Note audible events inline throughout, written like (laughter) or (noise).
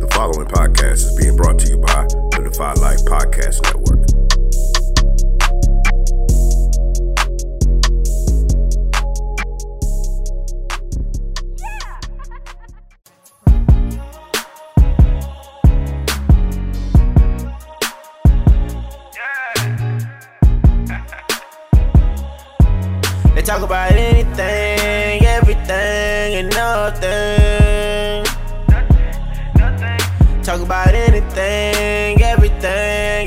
The following podcast is being brought to you by the Defy Life Podcast Network. They talk about anything, everything, and nothing.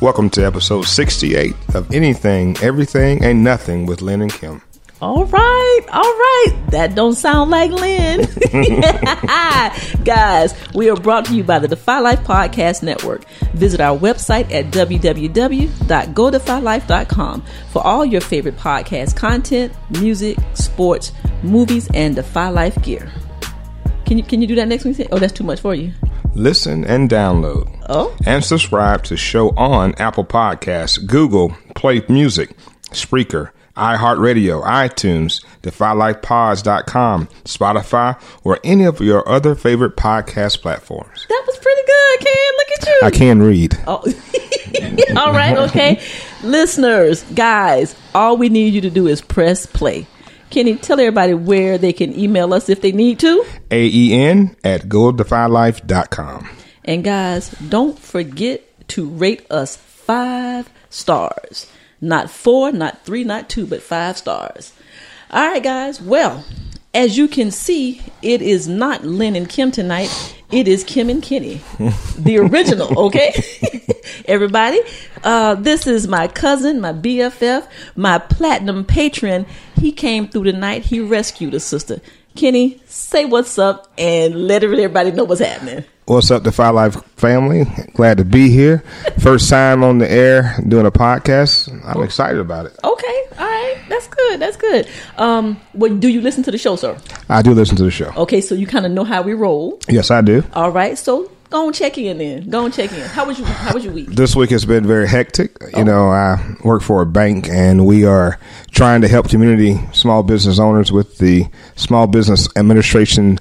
Welcome to episode 68 of Anything, Everything, and Nothing with Lynn and Kim. All right, all right. That don't sound like Lynn. (laughs) (laughs) Guys, we are brought to you by the Defy Life Podcast Network. Visit our website at www.godefylife.com for all your favorite podcast content, music, sports, movies, and Defy Life gear. Can you can you do that next week? Oh, that's too much for you. Listen and download. Oh. And subscribe to show on Apple Podcasts, Google Play Music, Spreaker, iHeartRadio, iTunes, DefyLifePods.com, Spotify, or any of your other favorite podcast platforms. That was pretty good, Ken. Look at you. I can read. Oh. (laughs) all right, okay. Listeners, guys, all we need you to do is press play. Kenny, tell everybody where they can email us if they need to. A-E-N at GoDefyLife.com. And guys, don't forget to rate us five stars. Not four, not three, not two, but five stars. All right, guys. Well, as you can see, it is not Lynn and Kim tonight. It is Kim and Kenny, (laughs) the original. Okay, (laughs) everybody. Uh, this is my cousin, my BFF, my platinum patron. He came through tonight. He rescued a sister. Kenny, say what's up and let everybody know what's happening. What's up, Defy Life family? Glad to be here. First time on the air doing a podcast. I'm excited about it. Okay, all right, that's good. That's good. Um, what do you listen to the show, sir? I do listen to the show. Okay, so you kind of know how we roll. Yes, I do. All right, so go and check in then. Go and check in. How was you? How was your week? This week has been very hectic. You know, I work for a bank and we are trying to help community small business owners with the Small Business Administration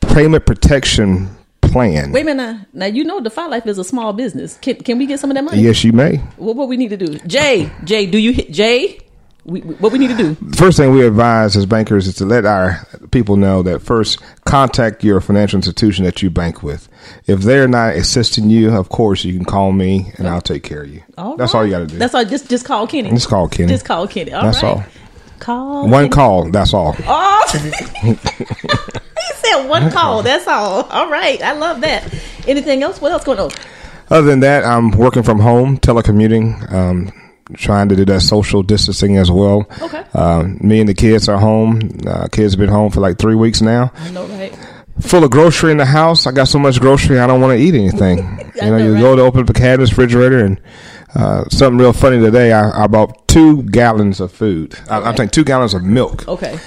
Payment Protection Plan. Wait a minute. Now, now you know Defy Life is a small business. Can can we get some of that money? Yes, you may. What what we need to do? Jay, Jay, do you hit Jay? We, what we need to do? The first thing we advise as bankers is to let our people know that first contact your financial institution that you bank with. If they're not assisting you, of course you can call me and I'll take care of you. That's all you got to do. That's all. Just just call Kenny. Just call Kenny. Just call Kenny. All That's right. all. Call One call. That's all. Oh, (laughs) he said one call. That's all. All right. I love that. Anything else? What else going on? Other than that, I'm working from home, telecommuting, um, trying to do that social distancing as well. Okay. Uh, me and the kids are home. Uh, kids have been home for like three weeks now. I know, right? Full of grocery in the house. I got so much grocery, I don't want to eat anything. (laughs) You know, know, you right? go to open up the cabinet, refrigerator, and uh, something real funny today. I, I bought two gallons of food. I, I'm saying two gallons of milk. Okay.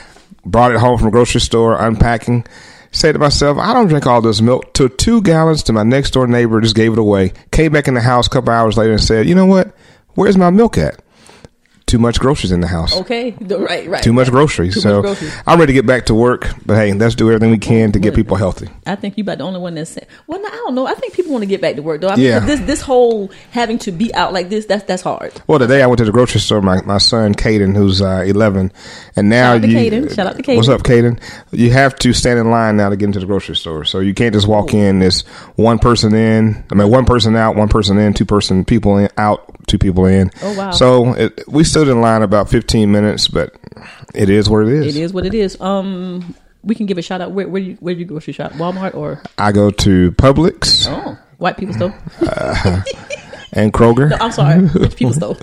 Brought it home from the grocery store, unpacking. Say to myself, I don't drink all this milk. Took two gallons to my next door neighbor, just gave it away. Came back in the house a couple hours later and said, You know what? Where's my milk at? Too much groceries in the house. Okay, (laughs) right, right. Too much groceries. Too so much groceries. I'm ready to get back to work. But hey, let's do everything we can to get people healthy. I think you're about the only one that's saying. Well, no, I don't know. I think people want to get back to work though. I mean, Yeah. this this whole having to be out like this that's that's hard. Well, today I went to the grocery store. My my son Caden, who's uh, 11, and now Shout out to you. Caden. Shout out to Caden. What's up, Caden? You have to stand in line now to get into the grocery store. So you can't just walk in. There's one person in. I mean, one person out, one person in, two person people in, out, two people in. Oh, wow. So it, we stood in line about 15 minutes, but it is what it is. It is what it is. Um, we can give a shout out. Where where you where do you grocery shop? Walmart or I go to Publix oh white people store? and Kroger. (laughs) No, I'm sorry, rich people (laughs) store.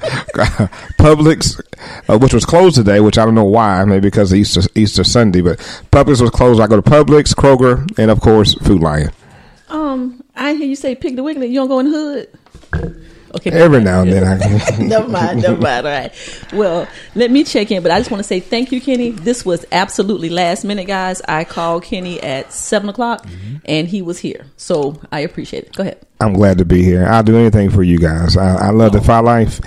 Publix, uh, which was closed today, which I don't know why, maybe because of Easter Easter Sunday, but Publix was closed. I go to Publix, Kroger, and of course Food Lion. Um, I hear you say Piggly Wiggly. You don't go in the hood. Okay, Every now and then, I can (laughs) never mind, never mind. All right. Well, let me check in, but I just want to say thank you, Kenny. This was absolutely last minute, guys. I called Kenny at seven o'clock, and he was here, so I appreciate it. Go ahead. I'm glad to be here. I'll do anything for you guys. I, I love Defy Life,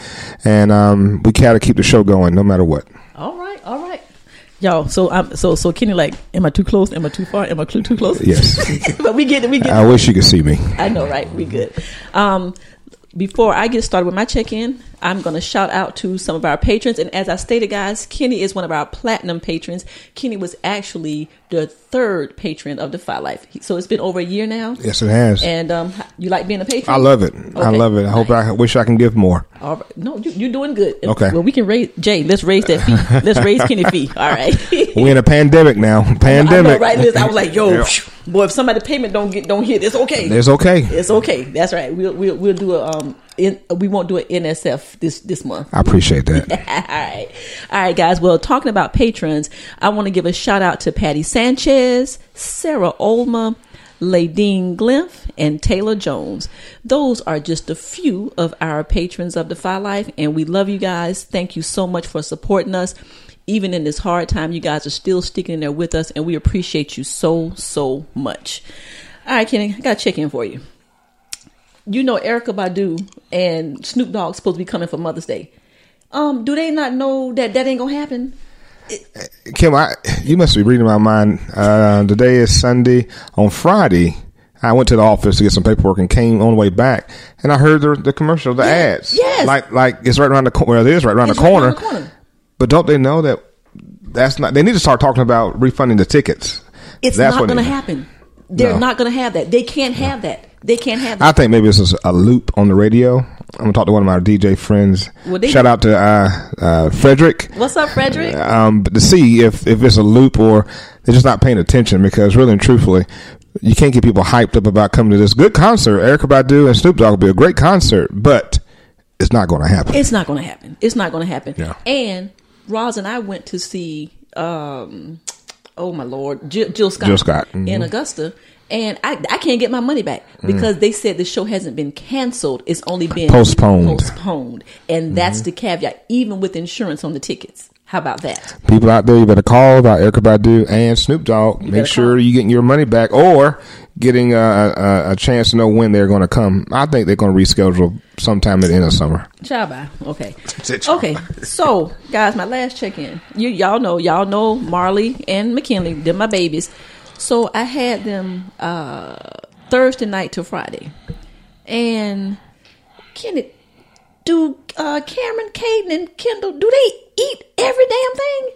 and um, we got to keep the show going no matter what. All right, all right. Y'all, so I'm so so Kenny like, am I too close? Am I too far? Am I too too close? Yes. (laughs) but we get it. We get I wish you could see me. I know, right? We good. Um, before I get started with my check-in, I'm going to shout out to some of our patrons. And as I stated, guys, Kenny is one of our platinum patrons. Kenny was actually the third patron of Defy Life. So it's been over a year now. Yes, it has. And um, you like being a patron? I love it. I love it. I hope I wish I can give more. All right. No, you, you're doing good. Okay. Well, we can raise Jay. Let's raise that fee. (laughs) Let's raise Kenny fee. All right. We're in a pandemic now. Pandemic. (laughs) I know, right? Listen, I was like, yo, phew, boy, if somebody payment don't get don't hit, it's okay. It's okay. It's okay. That's right. We'll we'll, we'll do a um. In, we won't do an NSF this this month. I appreciate that. (laughs) all right, all right, guys. Well, talking about patrons, I want to give a shout out to Patty Sanchez, Sarah Olma, Ladine Glimph, and Taylor Jones. Those are just a few of our patrons of Defy Life, and we love you guys. Thank you so much for supporting us. Even in this hard time, you guys are still sticking in there with us, and we appreciate you so, so much. All right, Kenny, I got to check in for you. You know Erykah Badu and Snoop Dogg supposed to be coming for Mother's Day. Um, do they not know that that ain't gonna happen? Kim, I, you must be reading my mind. Uh, today is Sunday. On Friday, I went to the office to get some paperwork and came on the way back, and I heard the, the commercial, the ads. yes. like like it's right around the corner. Well, it is right around It's the right corner. around the corner. But don't they know that that's not? They need to start talking about refunding the tickets. It's That's not what gonna they- happen. They're No. not gonna have that. They can't have that. They can't have I think maybe this is a loop on the radio. I'm gonna talk to one of my DJ friends. Well, Shout out to uh, uh, Frederick. What's up, Frederick? um, but to see if, if it's a loop or they're just not paying attention because really and truthfully, you can't get people hyped up about coming to this good concert. Erykah Badu and Snoop Dogg will be a great concert, but it's not going to happen. It's not gonna happen. It's not gonna happen. Yeah. And Roz and I went to see um oh my lord, Jill, Jill Scott, Jill Scott, mhm. in Augusta. And I, I can't get my money back because they said the show hasn't been canceled. It's only been Postponed. Postponed. And that's the caveat, even with insurance on the tickets. How about that? People out there, you better call about Erykah Badu and Snoop Dogg. better Make sure call. you're getting your money back or getting a, a, a chance to know when they're going to come. I think they're going to reschedule sometime at the end of summer. Ciao, bye. Okay. Okay. So, guys, my last check in. You y'all know, y'all know Marley and McKinley. They're my babies. So I had them uh Thursday night to Friday. And Kenny, do uh Cameron, Caden, and Kendall, do they eat every damn thing?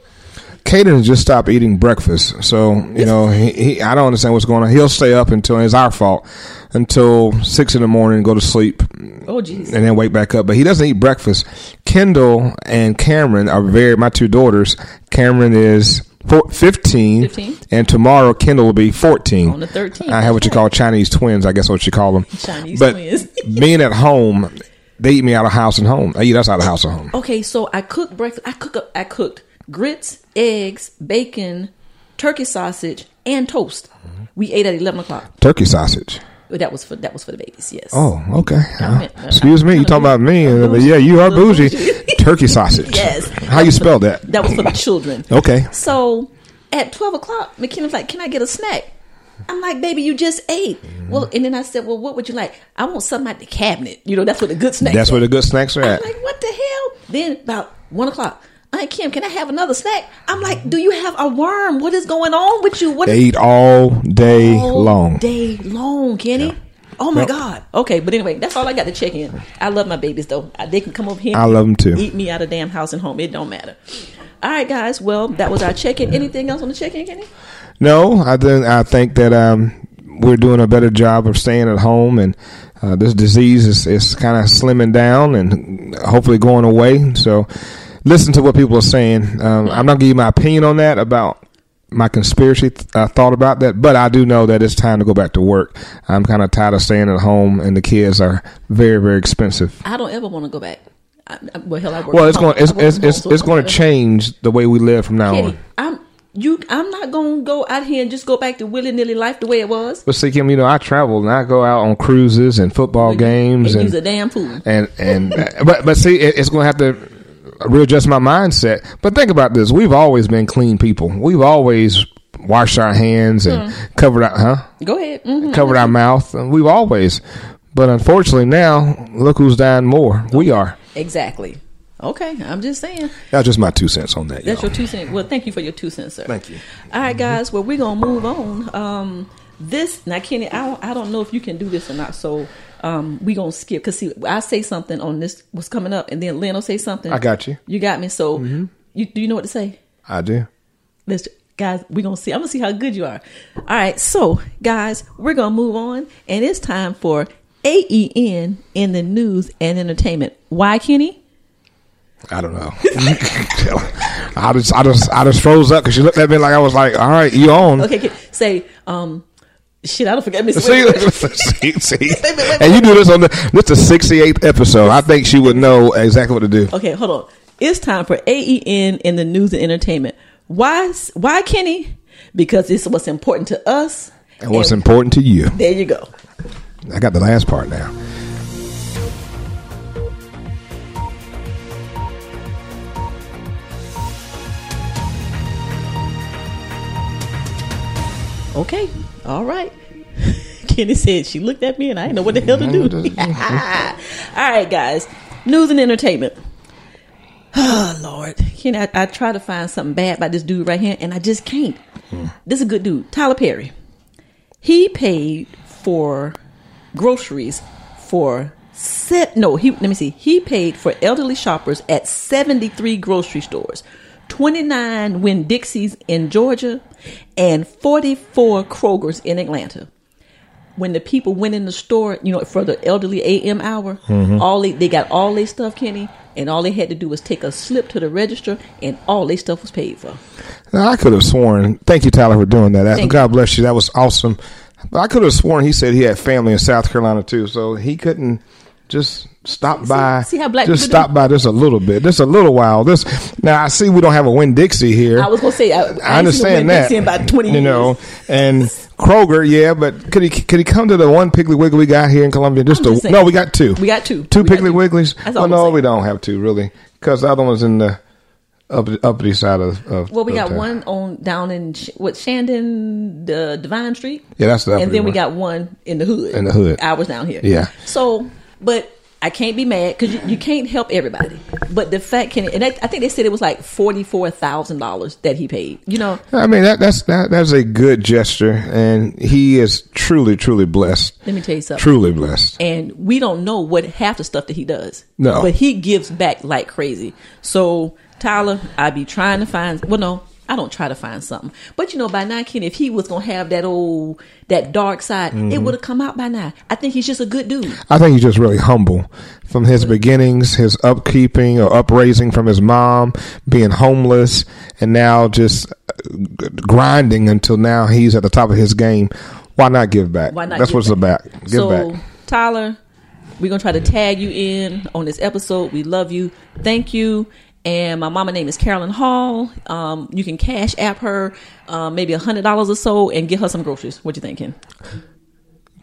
Caden just stopped eating breakfast, so you know he, he. I don't understand what's going on. He'll stay up until it's our fault until six in the morning, go to sleep, Oh jeez. and then wake back up. But he doesn't eat breakfast. Kendall and Cameron are very my two daughters. Cameron is four, 15, 15. and tomorrow Kendall will be fourteen. On the 13th, I have what you call Chinese twins. I guess what you call them. Chinese but twins. (laughs) being at home, they eat me out of house and home. They eat us out of house and home. Okay, so I cooked breakfast. I cook. I cooked grits, eggs, bacon, turkey sausage, and toast. We ate at eleven o'clock. Turkey sausage. That was for that was for the babies. Yes. Oh, okay. Uh, meant- excuse me. You talking about me? Bougie. yeah, you are I'm a little bougie. Turkey sausage. Yes. How you spell that? That was for the children. (laughs) Okay. So at twelve o'clock, McKenna's like, "Can I get a snack?" I'm like, "Baby, you just ate." Mm-hmm. Well, and then I said, "Well, what would you like?" I want something out the cabinet. You know, that's where the good snacks. That's at. where the good snacks are I'm at. like, "What the hell?" Then about one o'clock. Aunt Kim, can I have another snack? I'm like, do you have a worm? What is going on with you? What They eat all day all long. day long, Kenny? Oh my. God. Okay, but anyway, that's all I got to check in. I love my babies though. They can come over here. I love them too. Eat me out of damn house and home. It don't matter. All right, guys. Well, that was our check in. Anything else on the check in, Kenny? No, I think I think that um, we're doing a better job of staying at home, and uh, this disease is, is kind of slimming down and hopefully going away. So, listen to what people are saying. Um, I'm not gonna give you my opinion on that about my conspiracy th- uh, thought about that, but I do know that it's time to go back to work. I'm kind of tired of staying at home, and the kids are very very expensive. I don't ever want to go back. I, I, well, hell, I work Well, it's going it's it's home, it's, so it's going to change the way we live from now Kenny, on. I'm you. I'm not gonna go out here and just go back to willy nilly life the way it was. But see, Kim, you know, I travel and I go out on cruises and football games and and use a damn fool. and and (laughs) but but see, it, it's going to have to readjust my mindset. But think about this: we've always been clean people. We've always washed our hands and covered our huh Go ahead. hmm covered our mouth. And We've always. But unfortunately, now look who's dying more. We are. Exactly. Okay, I'm just saying. That's just my two cents on that. That's y'all. your two cents. Well, thank you for your two cents, sir. Thank you. All right, guys. Well, we're gonna move on. Um, this now, Kenny. I don't, I don't know if you can do this or not. So, um, we gonna skip because see, I say something on this what's coming up, and then Lynn will say something. I got you. You got me. So, you do you know what to say? I do. Let's guys, we're gonna see. I'm gonna see how good you are. All right, so guys, we're gonna move on, and it's time for AEN in the news and entertainment. Why, Kenny? I don't know. (laughs) I just, I just, I just froze up because she looked at me like I was like, "All right, you on?" Okay, okay. say, um, shit. I don't forget. Miss See, (laughs) see, see. (laughs) and you do this on the this the sixty eighth episode. I think she would know exactly what to do. Okay, hold on. It's time for AEN in the news and entertainment. Why? Why, Kenny? Because it's what's important to us. And what's important to you? There you go. I got the last part now. Okay. All right. (laughs) Kenny said she looked at me and I didn't know what the hell to (laughs) do. All right, guys. News and entertainment. (sighs) Oh Lord, Kenny, I, I try to find something bad about this dude right here, and I just can't. This is a good dude, Tyler Perry. He paid for groceries for set. No, he let me see. He paid for elderly shoppers at seventy three grocery stores, twenty nine Winn Dixies in Georgia, and forty four Krogers in Atlanta when the people went in the store, you know, for the elderly AM hour, mm-hmm. all they, they got all their stuff, Kenny, and all they had to do was take a slip to the register, and all their stuff was paid for. Now, I could have sworn. Thank you, Tyler, for doing that. Thank God bless you. That was awesome. But I could have sworn he said he had family in South Carolina too, so he couldn't just stop by. see how black just people do? stop by just a little bit, just a little while. This now I see we don't have a Winn Dixie here. I was gonna say, I, I understand that. In about twenty you years. know, and Kroger, yeah, but could he could he come to the one Piggly Wiggly we got here in Columbia? Just, just saying. no, we got two. We got two. Two We Piggly two. Wigglies. That's all no, saying. we don't have two really, because the other one's in the up, uppity side of. of Well, we got town. one on down in what Shandon, the Devine Street. Yeah, that's the and then we got one in the hood. In the hood. ours down here. Yeah. So, but I can't be mad because you, you can't help everybody. But the fact can, and I, I think they said it was like forty four thousand dollars that he paid. You know, I mean that that's that, that's a good gesture, and he is truly truly blessed. let me tell you something. Truly blessed. and we don't know what half the stuff that he does. No. but he gives back like crazy. So Tyler, I be trying to find. Well, no, I don't try to find something. But you know, by now, Kenny, if he was gonna have that old that dark side, Mm-hmm. it would have come out by now. I think he's just a good dude. I think he's just really humble from his beginnings, his upkeeping or upraising from his mom, being homeless, and now just uh, grinding until now he's at the top of his game. Why not give back? Why not? That's give what it's back? about. Give so, back. Tyler, we're gonna try to tag you in on this episode. We love you. Thank you. And my mama name is Carolyn Hall. Um, you can cash app her um, maybe a hundred dollars or so and get her some groceries. What you thinking?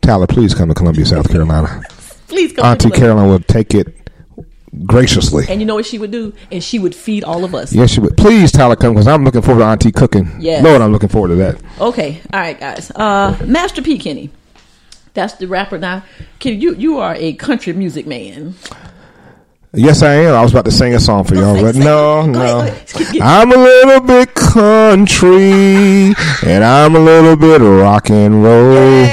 Tyler, please come to Columbia, South Carolina. Please come. Auntie Carolyn will take it graciously. And you know what she would do? And she would feed all of us. Yes, she would. Please, Tyler, come because I'm looking forward to Auntie cooking. Yes. Lord, I'm looking forward to that. Okay, all right, guys. Uh, Master P. Kenny, that's the rapper. Now, Kenny, you you are a country music man. Yes, I am. I was about to sing a song for y'all, but no, no. ahead, go ahead. Get- I'm a little bit country, and I'm a little bit rock and roll.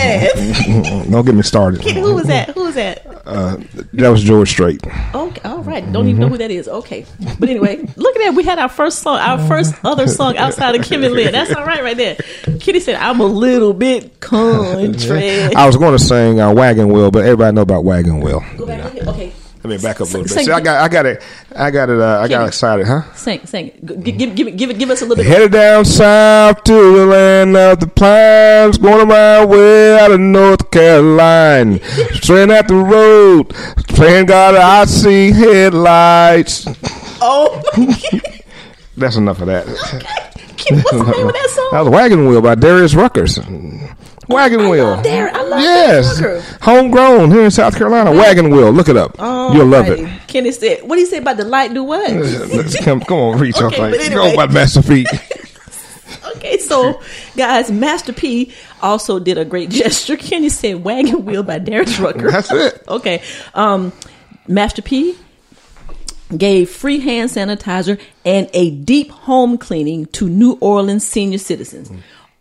Don't get me started. Who was that? Who was that? Uh, that was George Strait. Okay, all right. Don't even know who that is. Okay, but anyway, look at that. We had our first song, our first other song outside of Kim and Lynn. That's all right, right there. Kitty said, "I'm a little bit country." I was going to sing uh, Wagon Wheel, but everybody know about Wagon Wheel. Go back. Okay, okay. Let me back up a little bit. See, I got, I got it, I got it, uh, I got excited, huh? Sing, sing. G- Give, give, give, it- give, it, give us a little bit. Headed down south to the land of the pines, going around way out of North Carolina. Straight at the road, playing God, I see headlights. Oh, (laughs) That's enough of that. Kitty, what's the name of that song? (laughs) That was Wagon Wheel by Darius Ruckers. Wagon I Wheel. Dar- I love yes. Homegrown here in South Carolina. Wagon Wheel. Look it up. You'll love it. Kenny said, "What do you say about the light? Do what?" (laughs) Come, come on, reach Okay, thing. anyway. Go by Master Pete. (laughs) Okay, so guys, Master P also did a great (laughs) gesture. Kenny said "Wagon Wheel" by Darius Rucker. That's it. Okay, um, Master P gave free hand sanitizer and a deep home cleaning to New Orleans senior citizens.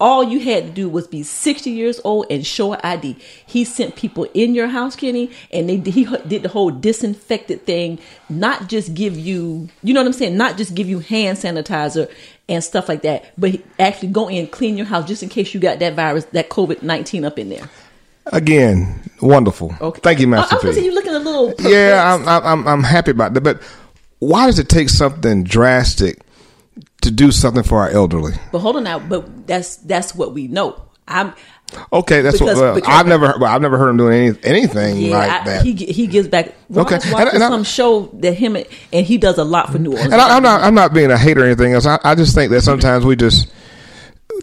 All you had to do was be 60 years old and show an ID. He sent people in your house, Kenny, and they he did the whole disinfected thing. Not just give you, you know what I'm saying? Not just give you hand sanitizer and stuff like that, but actually go in and clean your house just in case you got that virus, that COVID 19 up in there. Again, wonderful. Okay. Thank you, I, Master I was gonna say P. you're looking a little. perplexed. Yeah, I'm, I'm I'm happy about that. But why does it take something drastic to do something for our elderly? But hold on now. But that's that's what we know. I'm Okay, that's Because- what well, because- I've never well, I've never heard him doing any, anything yeah. like I- that. He he gives back. Ron Okay. And- and I- some show that him and, and he does a lot for New Orleans. and I, I'm not I'm not being a hater or anything else. I, I just think that sometimes we just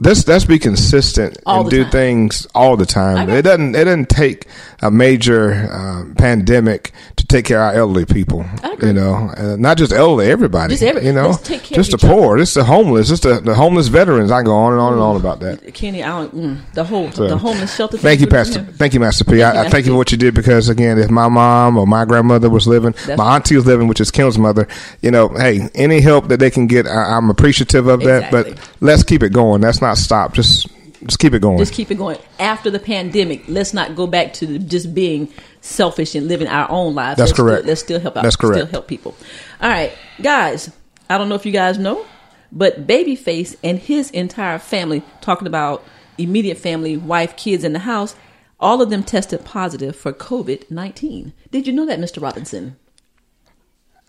let's let's be consistent All and do time. things all the time. It doesn't it doesn't take a major um, pandemic to take care of our elderly people. I. You know, uh, not just elderly, everybody. Just every- you know, let's take care just the each other. poor, just the homeless, just the, the homeless veterans. I go on and on and on about that. Kenny, I don't, mm, the whole So, the homeless shelter. Thank you, Pastor. Thank you, Master P. I, I Master thank you for what you did because again, if my mom or my grandmother was living, That's- my auntie was living, which is Kim's mother, you know, hey, any help that they can get, I, I'm appreciative of that. Exactly. But let's keep it going. Let's not stop. Just just keep it going. Just keep it going. After the pandemic, let's not go back to just being selfish and living our own lives. That's let's Still, correct. let's still help out. That's correct. Still help people. All right, guys. I don't know if you guys know, but Babyface and his entire family, talking about immediate family, wife, kids in the house, all of them tested positive for COVID nineteen. Did you know that, Mister Robinson?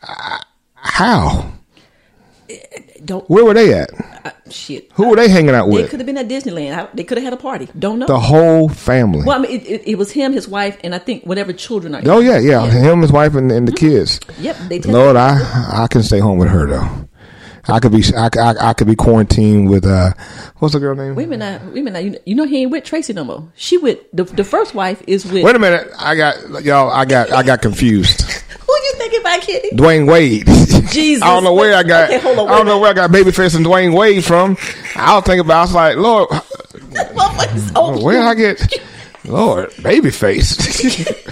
Uh, how? Eh, don't Where were they at? Uh, shit. Who were they hanging out with? They could have been at Disneyland. I- They could have had a party. Don't know. The whole family. well, I mean, it, it, it was him, his wife, and I think whatever children are. Oh yeah, yeah. Him, his wife, and, and the kids. Yep, they Lord, I I can stay home with her though. I could be I, I, I could be quarantined with uh what's the girl name? Minute, now, now. You know, you know he ain't with Tracy no more. She with the the first wife is with. Wait a minute, I got y'all. I got I got confused. You thinking about, Kitty? Dwyane Wade. (laughs) Jesus. I don't know where I got. Okay, on, I don't know where I got Babyface and Dwyane Wade from. I was thinking about. I was like, Lord, (laughs) where I get? (laughs) Lord, Babyface.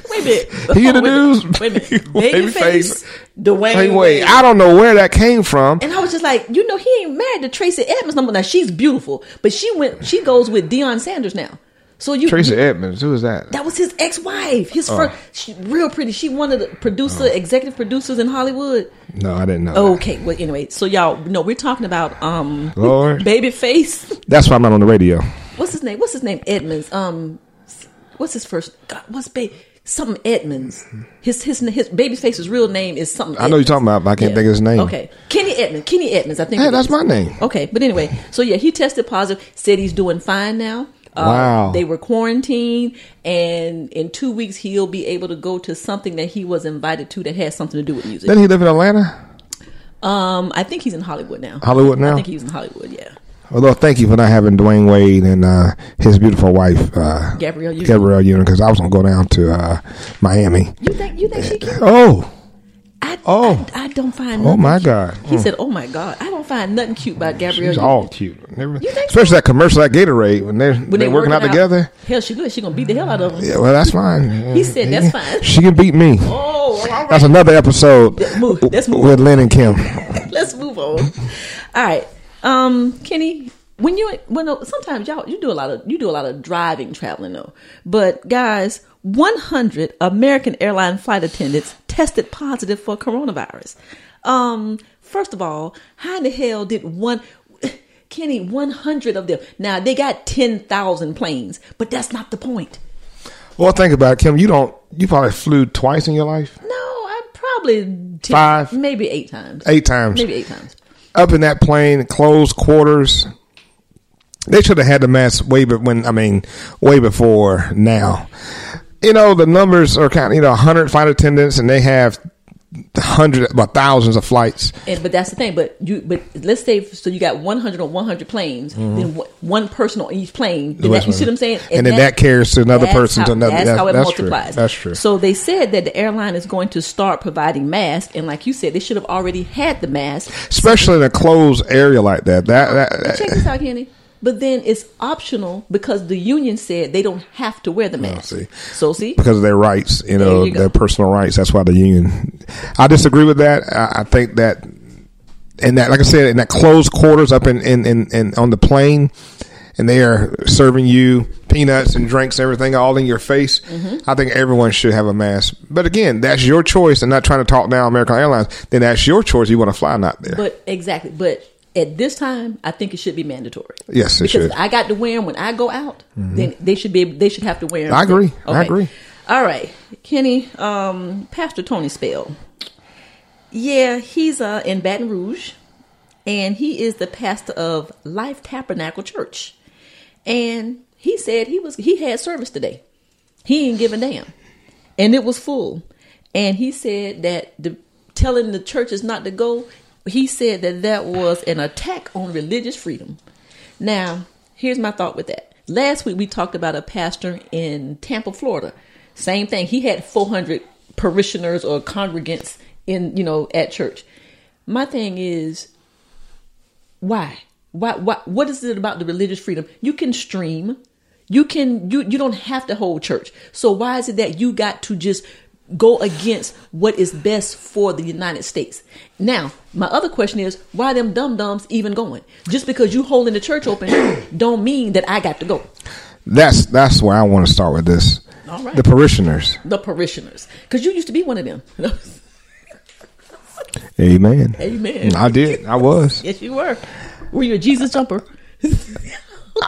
Wait a minute. He Hold on, introduced Wait a minute. Babyface. Dwyane Wade. Wade. I don't know where that came from. And I was just like, you know, he ain't married to Tracy Edmonds no more. Now she's beautiful, but she went. She goes with Deion Sanders now. So you Tracy Edmonds. Who is that? That was his ex-wife. Oh. His first, she, real pretty. She one of the producer, executive producers in Hollywood. No, I didn't know. that. Okay, well, anyway, so y'all know we're talking about um, Lord. (laughs) Babyface. That's why I'm not on the radio. What's his name? What's his name? Edmonds. Um, what's his first? God, what's baby? something Edmonds? His his his Babyface's real name is something. I know you're talking about, but I can't think of his name. Okay, Kenny Edmonds. Kenny Edmonds. I think. Hey, that's my name. Okay, but anyway, so yeah, he tested positive. Said he's doing fine now. Uh, Wow. They were quarantined, and in two weeks he'll be able to go to something that he was invited to that has something to do with music. Didn't he live in Atlanta? Um, I think he's in Hollywood now. Hollywood now? I think he's in Hollywood. Yeah. Although, thank you for not having Dwyane Wade and uh, his beautiful wife, uh, Gabrielle Union. Gabrielle Union, because I was going to go down to uh, Miami. You think you think she cute? Oh, I Oh. I, I don't find. Oh, my cute. God. He Mm. said, "Oh my God, I don't find nothing cute about Gabrielle." She's all cute. Never- You think especially that commercial at Gatorade when they're, When they're they working out together. Hell, she good. She gonna beat the hell out of him. Yeah, well, that's fine. (laughs) He said that's fine. She can beat me. Oh, right. That's another episode Let's move- let's move with Lynn and Kim. (laughs) Let's move on. All right, um, Kenny. When you when sometimes y'all you do a lot of you do a lot of driving traveling though, but guys, 100 American airline flight attendants tested positive for coronavirus. Um, first of all, how in the hell did one (sighs) Kenny 100 of them? Now they got 10,000 planes, but that's not the point. Well, think about it, Kim. You don't. You probably flew twice in your life, No, I probably 10, Five. maybe eight times, eight times. maybe eight times. Up in that plane, closed quarters. They should have had the mask way, but when I mean, way before now. You know, the numbers are kind of you know, hundred flight attendants, and they have hundred, about thousands of flights. And, but that's the thing. But you, but let's say so you got one hundred on one hundred planes, then one- one person on each plane. Then that, you see what I'm saying? Mm-hmm. And then that carries to another person how- to another- That's that- how it that's true. multiplies. That's true. So they said that the airline is going to start providing masks, and like you said, they should have already had the mask. especially in a closed area like that. That, that, But check this out, Kenny. But then it's optional because the union said they don't have to wear the mask. Oh, see. So see, because of their rights, you know, you their personal rights. That's why the union. I disagree with that. I, I think that, and that, like I said, in that closed quarters up in in, in, in on the plane, and they are serving you peanuts and drinks and everything all in your face. Mm-hmm. I think everyone should have a mask. But again, that's your choice. And not trying to talk down American Airlines. Then that's your choice. You want to fly not there. But exactly, but at this time, I think it should be mandatory. Yes, it because should. if I got to wear them when I go out, then they should be. They should have to wear them. I agree. I agree. All right, Kenny, um, Pastor Tony Spell. Yeah, he's uh, in Baton Rouge, and he is the pastor of Life Tabernacle Church. And he said he was he had service today. He ain't give a damn, and it was full. And he said that the telling the churches not to go. He said that that was an attack on religious freedom. Now, here's my thought with that. Last week we talked about a pastor in Tampa, Florida. Same thing. He had 400 parishioners or congregants in, you know, at church. My thing is why? Why why what is it about the religious freedom? You can stream. You can you you don't have to hold church. So why is it that you got to just go against what is best for the United States? Now, my other question is why them dum dums even going? Just because you holding the church open (coughs) don't mean that I got to go. that's that's where I want to start with this. All right. The parishioners. The parishioners. Because you used to be one of them. (laughs) Amen. Amen. I did. I was. yes, you were. Were you a Jesus jumper? (laughs)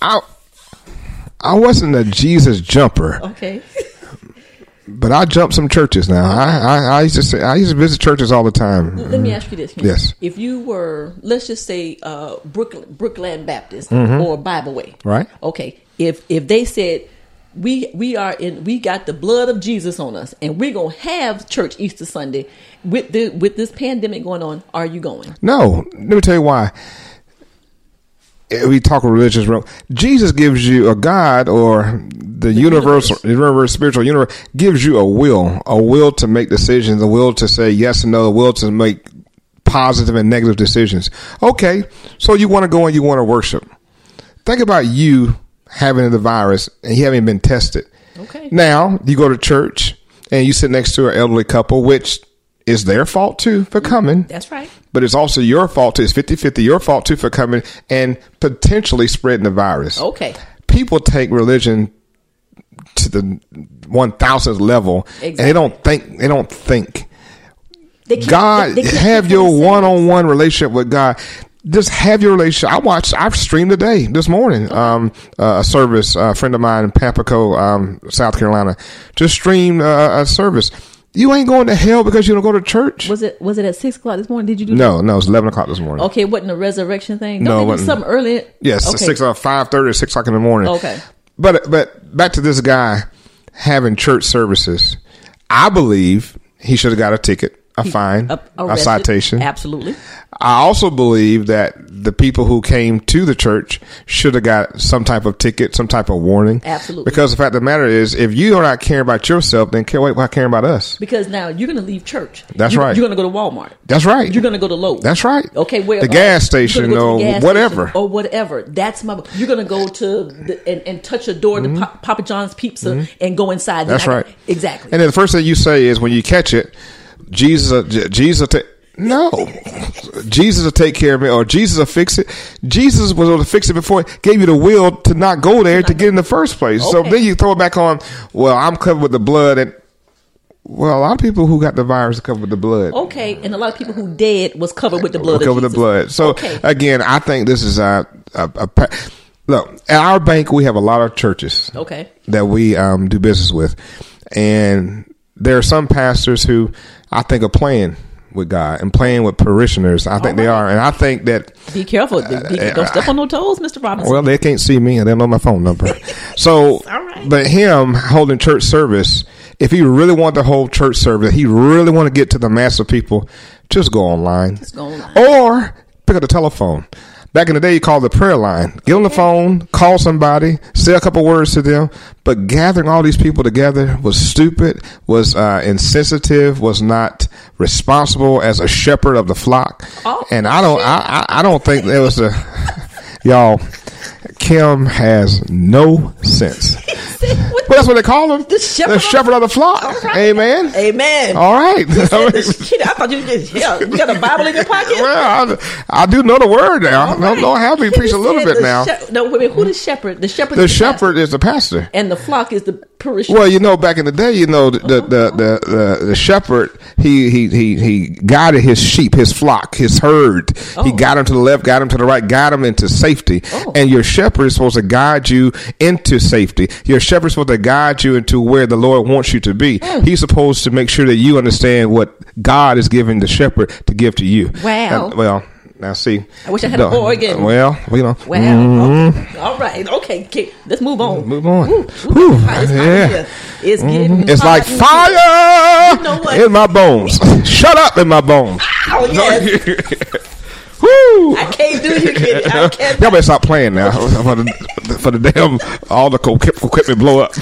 I I wasn't a Jesus jumper, Okay. But I jumped some churches. Now I, I I used to say I used to visit churches all the time. Let me ask you this. Yes. If you were, let's just say, uh, Brookland, Brookland Baptist or Bible Way, Mm-hmm. Right. Okay. If if they said we we are in, we got the blood of Jesus on us, and we're gonna have church Easter Sunday with the with this pandemic going on, are you going? No, let me tell you why. We talk religious. realm. Jesus gives you a God or the, universal, universe, spiritual universe gives you a will, a will to make decisions, a will to say yes and no, a will to make positive and negative decisions. Okay, so you want to go and you want to worship. Think about you having the virus and you haven't been tested. Okay. Now you go to church and you sit next to an elderly couple, which is their fault too for coming That's right. but it's also your fault too. It's 50 50, your fault too for coming and potentially spreading the virus. Okay. People take religion to the 1000th level and they don't think, they don't think. They God, they- they have your one on one relationship with God. Just have your relationship. I watched, I've streamed today, this morning, um, uh, a service, a friend of mine in Pamplico, um, South Carolina, just streamed uh, a service. You ain't going to hell because you don't go to church. Was it was it at six o'clock this morning? Did you do No, no, it's 11 o'clock this morning. Okay, wasn't a resurrection thing? No, it Don't they do wasn't. something early? Yes, okay. six or five thirty or six o'clock in the morning. Okay. But but back to this guy having church services. I believe he should have got a ticket. A fine, a, a citation. Absolutely. I also believe that the people who came to the church should have got some type of ticket, some type of warning. Absolutely. Because the fact of the matter is, if you are not caring about yourself, then care, why caring about us? Because now you're going to leave church. That's You- right. You're going to go to Walmart. That's right. You're going to go to Lowe's. That's right. Okay, where The gas station go or gas whatever. station or whatever. That's my. You're gonna go to the, and, and touch a door to Pa- Papa John's Pizza and go inside. Mm-hmm. That's I- right. Exactly. And then the first thing you say is when you catch it, Jesus, Jesus, will ta- no, Jesus will take care of me, or Jesus will fix it. Jesus was able to fix it before he gave you the will to not go there to get in the first place. So then you throw it back on. Well, I'm covered with the blood, and well, a lot of people who got the virus are covered with the blood. okay, and a lot of people who dead was covered with the blood. covered the blood. So okay. again, I think this is a, a, a pa- look at our bank. We have a lot of churches. Okay. that we um, do business with, and there are some pastors who I think are playing with God and playing with parishioners. I think they are, and I think that Be careful. Be- be- uh, don't step on no toes, Mister Robinson. well, they can't see me and they don't know my phone number. (laughs) So, All right. but him holding church service, if he really want to hold church service, he really want to get to the mass of people, just go online. Just go online. Or pick up the telephone. Back in the day, you called the prayer line. Get on the phone, call somebody, say a couple words to them. But gathering all these people together was stupid, was uh, insensitive, was not responsible as a shepherd of the flock. Oh, and I don't, I, I, I don't think there was a, (laughs) y'all. Kim has no sense. (laughs) Well, that's what they call him. The shepherd of- of the flock. All right. Amen. Amen. All right. He said the (laughs) I thought you did. Yeah, you got a Bible in your pocket. well, I, I do know the word now. All No, right. no, I have me He preach a little bit now. shep- no, wait, wait, who the shepherd? The shepherd. The is pastor, shepherd is the pastor. and the flock is the parishioner. Well, you know, back in the day, you know, the the the, the, the, the shepherd he, he he he guided his sheep, his flock, his herd. He Oh. got him to the left, got him to the right, got him into safety. Oh. And your shepherd is supposed to guide you into safety. Your shepherd is supposed to guide you into where the Lord wants you to be. Hmm. He's supposed to make sure that you understand what God is giving the shepherd to give to you. Wow. Well. Now see, I wish I had a No, organ. Well, you know, Wow. Okay. All right. Okay. okay. Let's move on. Mm-hmm. Move on. Woo, Whew. woo, it's Yeah. It's getting. It's like fire You know in my bones. (laughs) Shut up in my bones. Oh yes. (laughs) Woo! I can't do you, kid. I (laughs) can't. Y'all better stop playing now (laughs) for the, for the damn all the equipment blow up.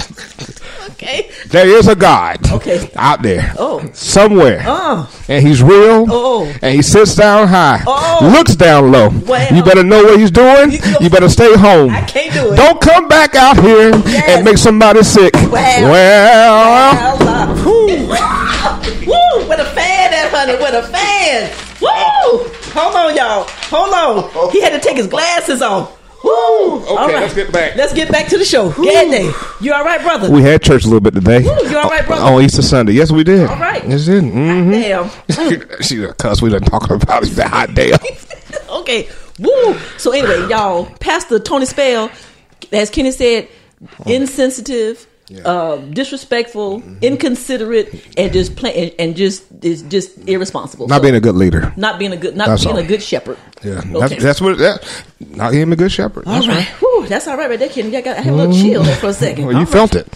Okay. There is a God Okay. out there Oh. somewhere, Oh. and He's real. Oh. and He sits down high, Oh. looks down low. Well. You better know what He's doing. You- You better stay home. I can't do it. Don't come back out here Yes. and make somebody sick. Well. well Well, uh, (laughs) Woo! With a fan, that honey. With a fan. Woo! Hold on, y'all. Hold on. He had to take his glasses off. Woo! Okay, let's get back. Let's get back to the show. Gad day. You all right, brother? We had church a little bit today. Woo, you all right, brother? On Easter Sunday. Yes, we did. All right. Yes, we did. Mm-hmm. Damn. (laughs) she a cuss. We done talking about it. That hot damn. (laughs) Okay. Woo. So anyway, y'all, Pastor Tony Spell, as Kenny said, insensitive, uh, disrespectful, inconsiderate, and just and, just is just irresponsible. Not So, being a good leader. not being a good, not That's being all. a good shepherd. Yeah, Okay. that's, that's what that. Not him a good shepherd. All That's right. Whew, that's all right right there, Kenny. I, got, I had a little chill there for a second. Well, you All right. felt it.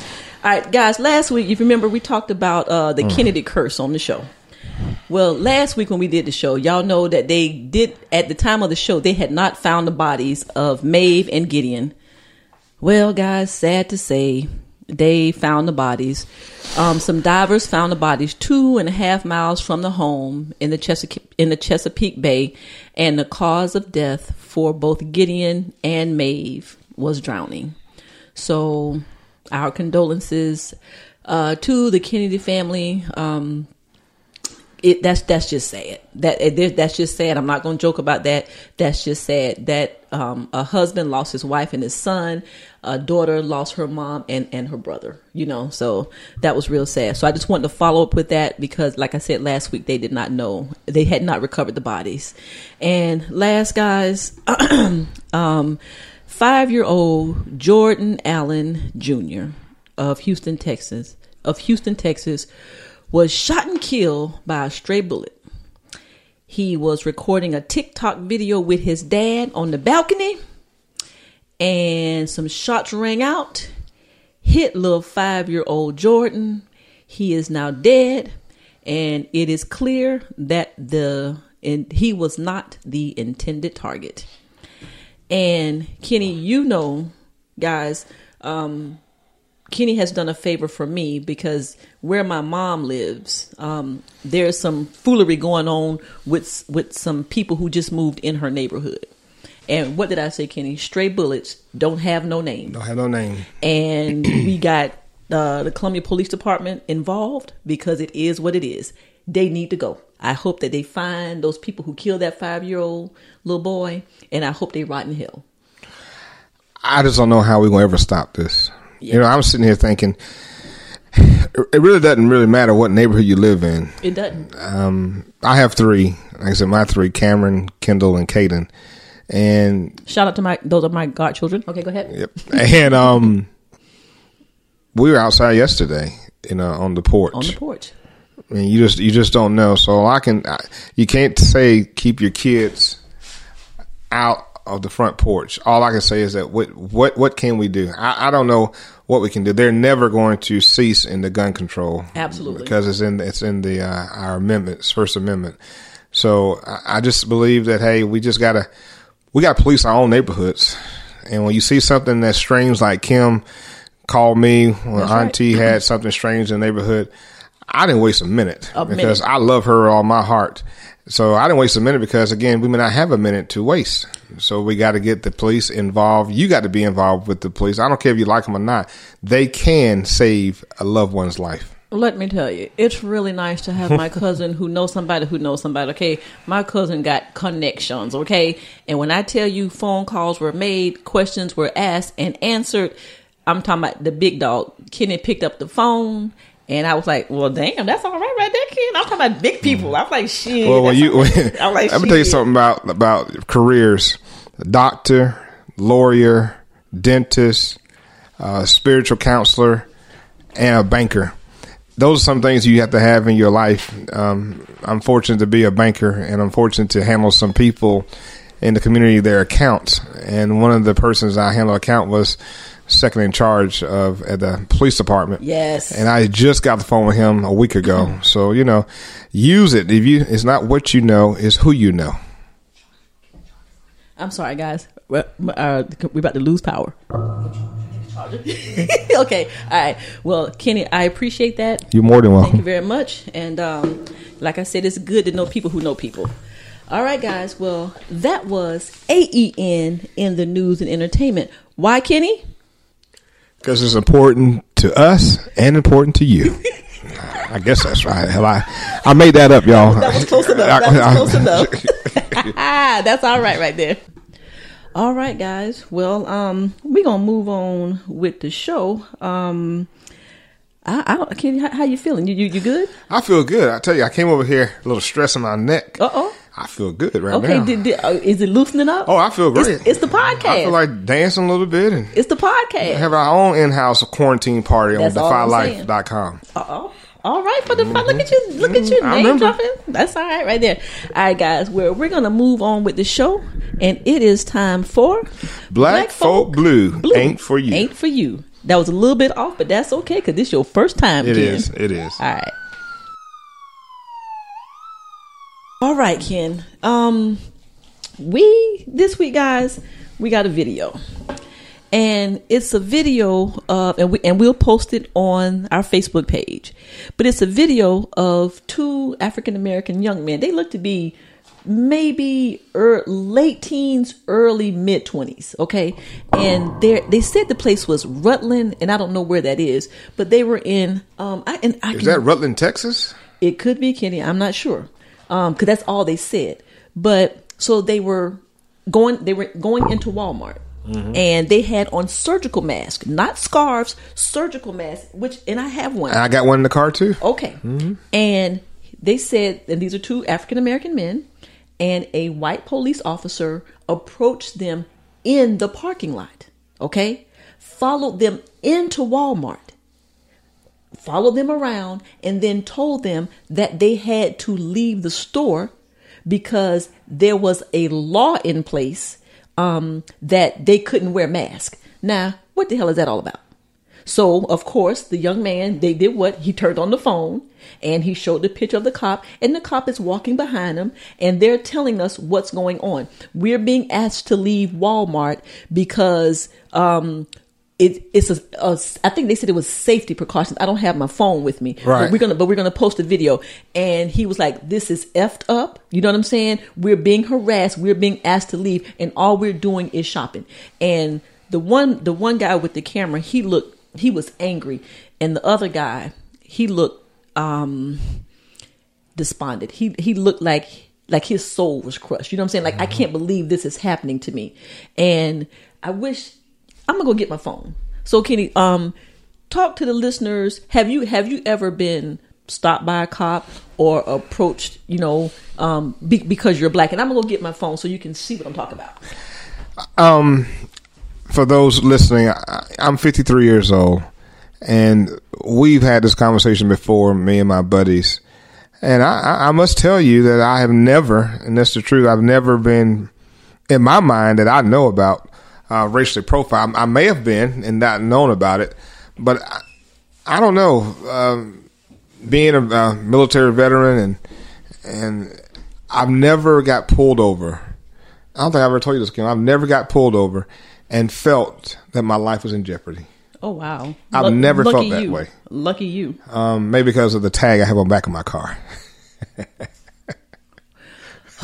All right, guys. Last week, if you remember, we talked about uh, Mm. the Kennedy curse on the show. Well, last week when we did the show, y'all know that they did at the time of the show they had not found the bodies of Maeve and Gideon. Well, guys, sad to say, they found the bodies. Um, some divers found the bodies two and a half miles from the home in the Chesapeake in the Chesapeake Bay, and the cause of death for both Gideon and Maeve was drowning. So, our condolences uh, to the Kennedy family. Um, it that's that's just sad. That that's just sad. I'm not going to joke about that. That's just sad that um, a husband lost his wife and his son, a daughter lost her mom and and her brother. You know, so that was real sad. So I just wanted to follow up with that because, like I said last week, they did not know they had not recovered the bodies. And last, guys, (clears throat) um, five year old Jordan Allen Jr. of Houston, Texas, of Houston, Texas, was shot and killed by a stray bullet. He was recording a TikTok video with his dad on the balcony, and some shots rang out, hit little five year old Jordan. He is now dead, and it is clear that the and he was not the intended target. And Kenny, you know, guys, um, Kenny has done a favor for me because where my mom lives, um, there's some foolery going on with with some people who just moved in her neighborhood. And what did I say, Kenny? Stray bullets don't have no name. Don't have no name. And (clears throat) we got uh, the Columbia Police Department involved because it is what it is. They need to go. I hope that they find those people who killed that five year old little boy, and I hope they rot in hell. I just don't know how we're gonna ever stop this. You know, I'm sitting here thinking (sighs) it really doesn't really matter what neighborhood you live in. It doesn't. Um, I have three. Like I said, my three: Cameron, Kendall, and Caden. And Shout out to my those are my godchildren. Okay, go ahead. Yep. And um, we were outside yesterday, you know, on the porch. On the porch. I mean, you just you just don't know. So I can, I, you can't say keep your kids out of the front porch. All I can say is that what what what can we do? I, I don't know what we can do. They're never going to cease in the gun control, Absolutely. because it's in it's in the uh, our amendments, First Amendment. So I, I just believe that hey, we just gotta we got to police our own neighborhoods. And when you see something that's strange, like Kim called me when That's right. Auntie had (clears throat) something strange in the neighborhood, I didn't waste a minute A because minute. I love her all my heart. So I didn't waste a minute because again, we may not have a minute to waste. So we got to get the police involved. You got to be involved with the police. I don't care if you like them or not. They can save a loved one's life. Let me tell you, it's really nice to have my (laughs) cousin who knows somebody who knows somebody. Okay, my cousin got connections. Okay, and when I tell you phone calls were made, questions were asked and answered, I'm talking about the big dog. Kenny picked up the phone. And I was like, "Well, damn, that's all right, right there, Ken." I'm talking about big people. I'm like, "Shit." Well, when you. (laughs) (laughs) I'm like, let me tell you something about about careers: doctor, lawyer, dentist, uh, spiritual counselor, and a banker. Those are some things you have to have in your life. Um, I'm fortunate to be a banker, and I'm fortunate to handle some people in the community their accounts. And one of the persons I handle account was second in charge of at the police department. Yes. And I just got the phone with him a week ago. So, you know, use it. If you it's not what you know, it's who you know. I'm sorry, guys. We're, uh, we're about to lose power. (laughs) okay. All right. Well, Kenny, I appreciate that. You're more than welcome. Thank you very much. And um, like I said, it's good to know people who know people. All right, guys. Well, that was AEN in the news and entertainment. Why, Kenny? Because it's important to us and important to you. I guess that's right. Hell, I, I made that up, y'all. That was close enough. That was (laughs) close enough. (laughs) That's all right, right there. All right, guys. Well, um, we're gonna move on with the show. Um, I, I don't. Kenny, how, how you feeling? You, you you good? I feel good. I tell you, I came over here a little stress in my neck. Uh oh. I feel good right Okay. now. Did, uh, is it loosening up? oh, I feel great. It's, it's the podcast. I feel like dancing a little bit and it's the podcast. have our own in-house quarantine party on That's all I'm saying. defylife.com. All right, for the fun. Look at you. Look at you. Mm-hmm. Name dropping. That's all right, right there. All right, guys. We're we're gonna move on with the show, and it is time for Black Folk Blue ain't for you. Ain't for you. That was a little bit off, but that's okay because this your first time. It Ken. is. It is. All right. All right, Ken. Um, we this week, guys, we got a video, and it's a video of, and we and we'll post it on our Facebook page. But it's a video of two African American young men. They look to be maybe er, late teens, early mid twenties. Okay, and they they said the place was Rutland, and I don't know where that is, but they were in. Um, I and I Is can, that Rutland, Texas? it could be Kenny. I'm not sure. Um, cause that's all they said. But so they were going, they were going into Walmart Mm-hmm. and they had on surgical masks, not scarves, surgical masks, which, and I have one. I got one in the car too. Okay. Mm-hmm. And they said, and these are two African American men, and a white police officer approached them in the parking lot. Okay. Followed them into Walmart, followed them around, and then told them that they had to leave the store because there was a law in place um, that they couldn't wear masks. Now, what the hell is that all about? So, of course, the young man, they did what? He turned on the phone and he showed the picture of the cop, and the cop is walking behind him, and they're telling us what's going on. We're being asked to leave Walmart because um, it, it's a, a, I think they said it was safety precautions. I don't have my phone with me, Right. But we're gonna, but we're gonna post a video. And he was like, "This is effed up." You know what I'm saying? We're being harassed. We're being asked to leave, and all we're doing is shopping. And the one, the one guy with the camera, he looked, he was angry, and the other guy, he looked um despondent. He he looked like like his soul was crushed. You know what I'm saying? Like I can't believe this is happening to me. And I wish I'm gonna go get my phone. So Kenny, um, talk to the listeners. Have you have you ever been stopped by a cop or approached? You know, um, be, because you're black. And I'm gonna go get my phone so you can see what I'm talking about. Um, for those listening, I, I'm 53 years old, and we've had this conversation before, me and my buddies. And I, I- I must tell you that I have never, and that's the truth, I've never been, in my mind, that I know about uh, racially profiled. I may have been and not known about it, but I, I don't know. Um, being a uh, military veteran and and I've never got pulled over. I don't think I ever told you this, Kim. I've never got pulled over and felt that my life was in jeopardy. Oh wow! I've never felt that you. way. Lucky you. Um, maybe because of the tag I have on the back of my car. (laughs)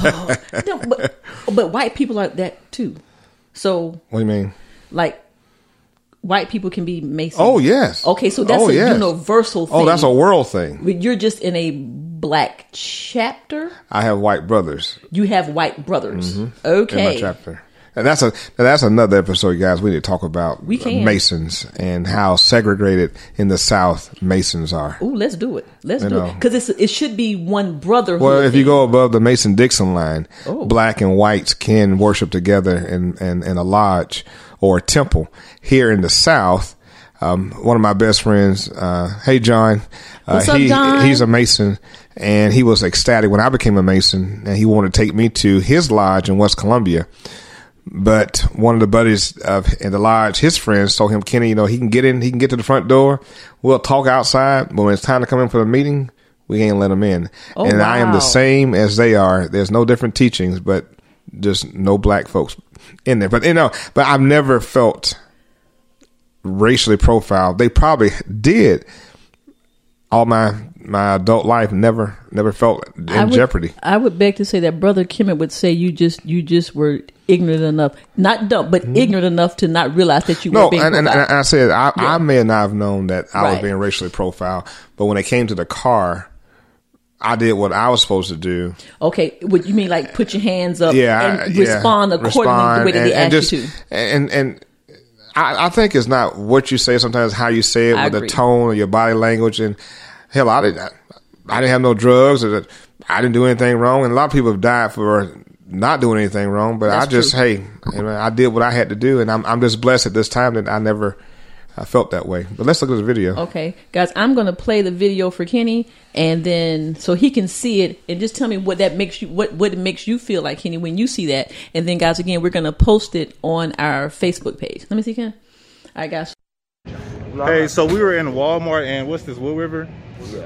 No, but, but white people are that too. So What do you mean? like white people can be Masons. Oh yes. Okay, so that's oh, a yes. universal thing. Oh, that's a world thing. You're just in a black chapter. I have white brothers You have white brothers. Mm-hmm. in Okay. my chapter. And that's a that's another episode, guys. We need to talk about We can. Masons and how segregated in the South Masons are. Ooh, let's do it. Let's You do know. it because it should be one brotherhood. Well, if you go above the Mason Dixon line, Oh. black and whites can worship together in, in, in a lodge or a temple. Here in the South, um, one of my best friends, uh, hey John, uh, up, he, John? he's a Mason, and he was ecstatic when I became a Mason, and he wanted to take me to his lodge in West Columbia. But one of the buddies of in the lodge, his friends told him, Kenny, you know, he can get in, he can get to the front door. We'll talk outside, but when it's time to come in for the meeting, we ain't let him in. Oh, and I am the same as they are. There's no different teachings, but just no black folks in there. But you know, but I've never felt racially profiled. They probably did all my my adult life. Never never felt in I would, jeopardy. I would beg to say that Brother Kimmett would say you just you just were ignorant enough, not dumb, but ignorant enough to not realize that you Mm-hmm. No, were being and, and, and. I said I, Yeah. I may not have known that I was being racially profiled, but when it came to the car, I did what I was supposed to do. okay, what you mean like put your hands up yeah, and I- yeah, respond accordingly respond the way that and, they and asked just, you to. And and I, I think it's not what you say, sometimes how you say it, I with the tone of your body language. And hell, I didn't, I didn't have no drugs, or I didn't do anything wrong. And a lot of people have died for not doing anything wrong. But That's I just, true. hey, you know, I did what I had to do, and I'm I'm just blessed at this time that I never. I felt that way, but let's look at the video. Okay, guys, I'm gonna play the video for Kenny, and then so he can see it, and just tell me what that makes you, what what it makes you feel like, Kenny, when you see that. And then, guys, again, we're gonna post it on our Facebook page. Let me see, Ken. All right, guys. Hey, so we were in Walmart and what's this, Wood River?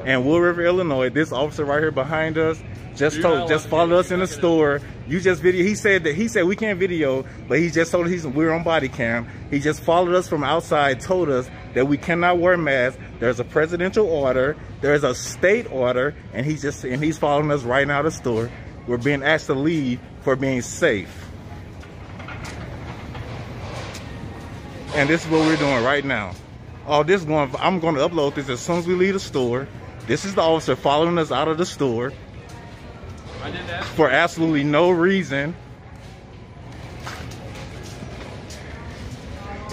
And Wood River, Illinois. This officer right here behind us just told, just followed us in the store. You just video. He said that he said we can't video, but he just told us he's we're on body cam. He just followed us from outside, told us that we cannot wear masks. There's a presidential order. There's a state order, and he's just and he's following us right now to the store. We're being asked to leave for being safe. And this is what we're doing right now. Oh, this is going. I'm going to upload this as soon as we leave the store. This is the officer following us out of the store for absolutely no reason.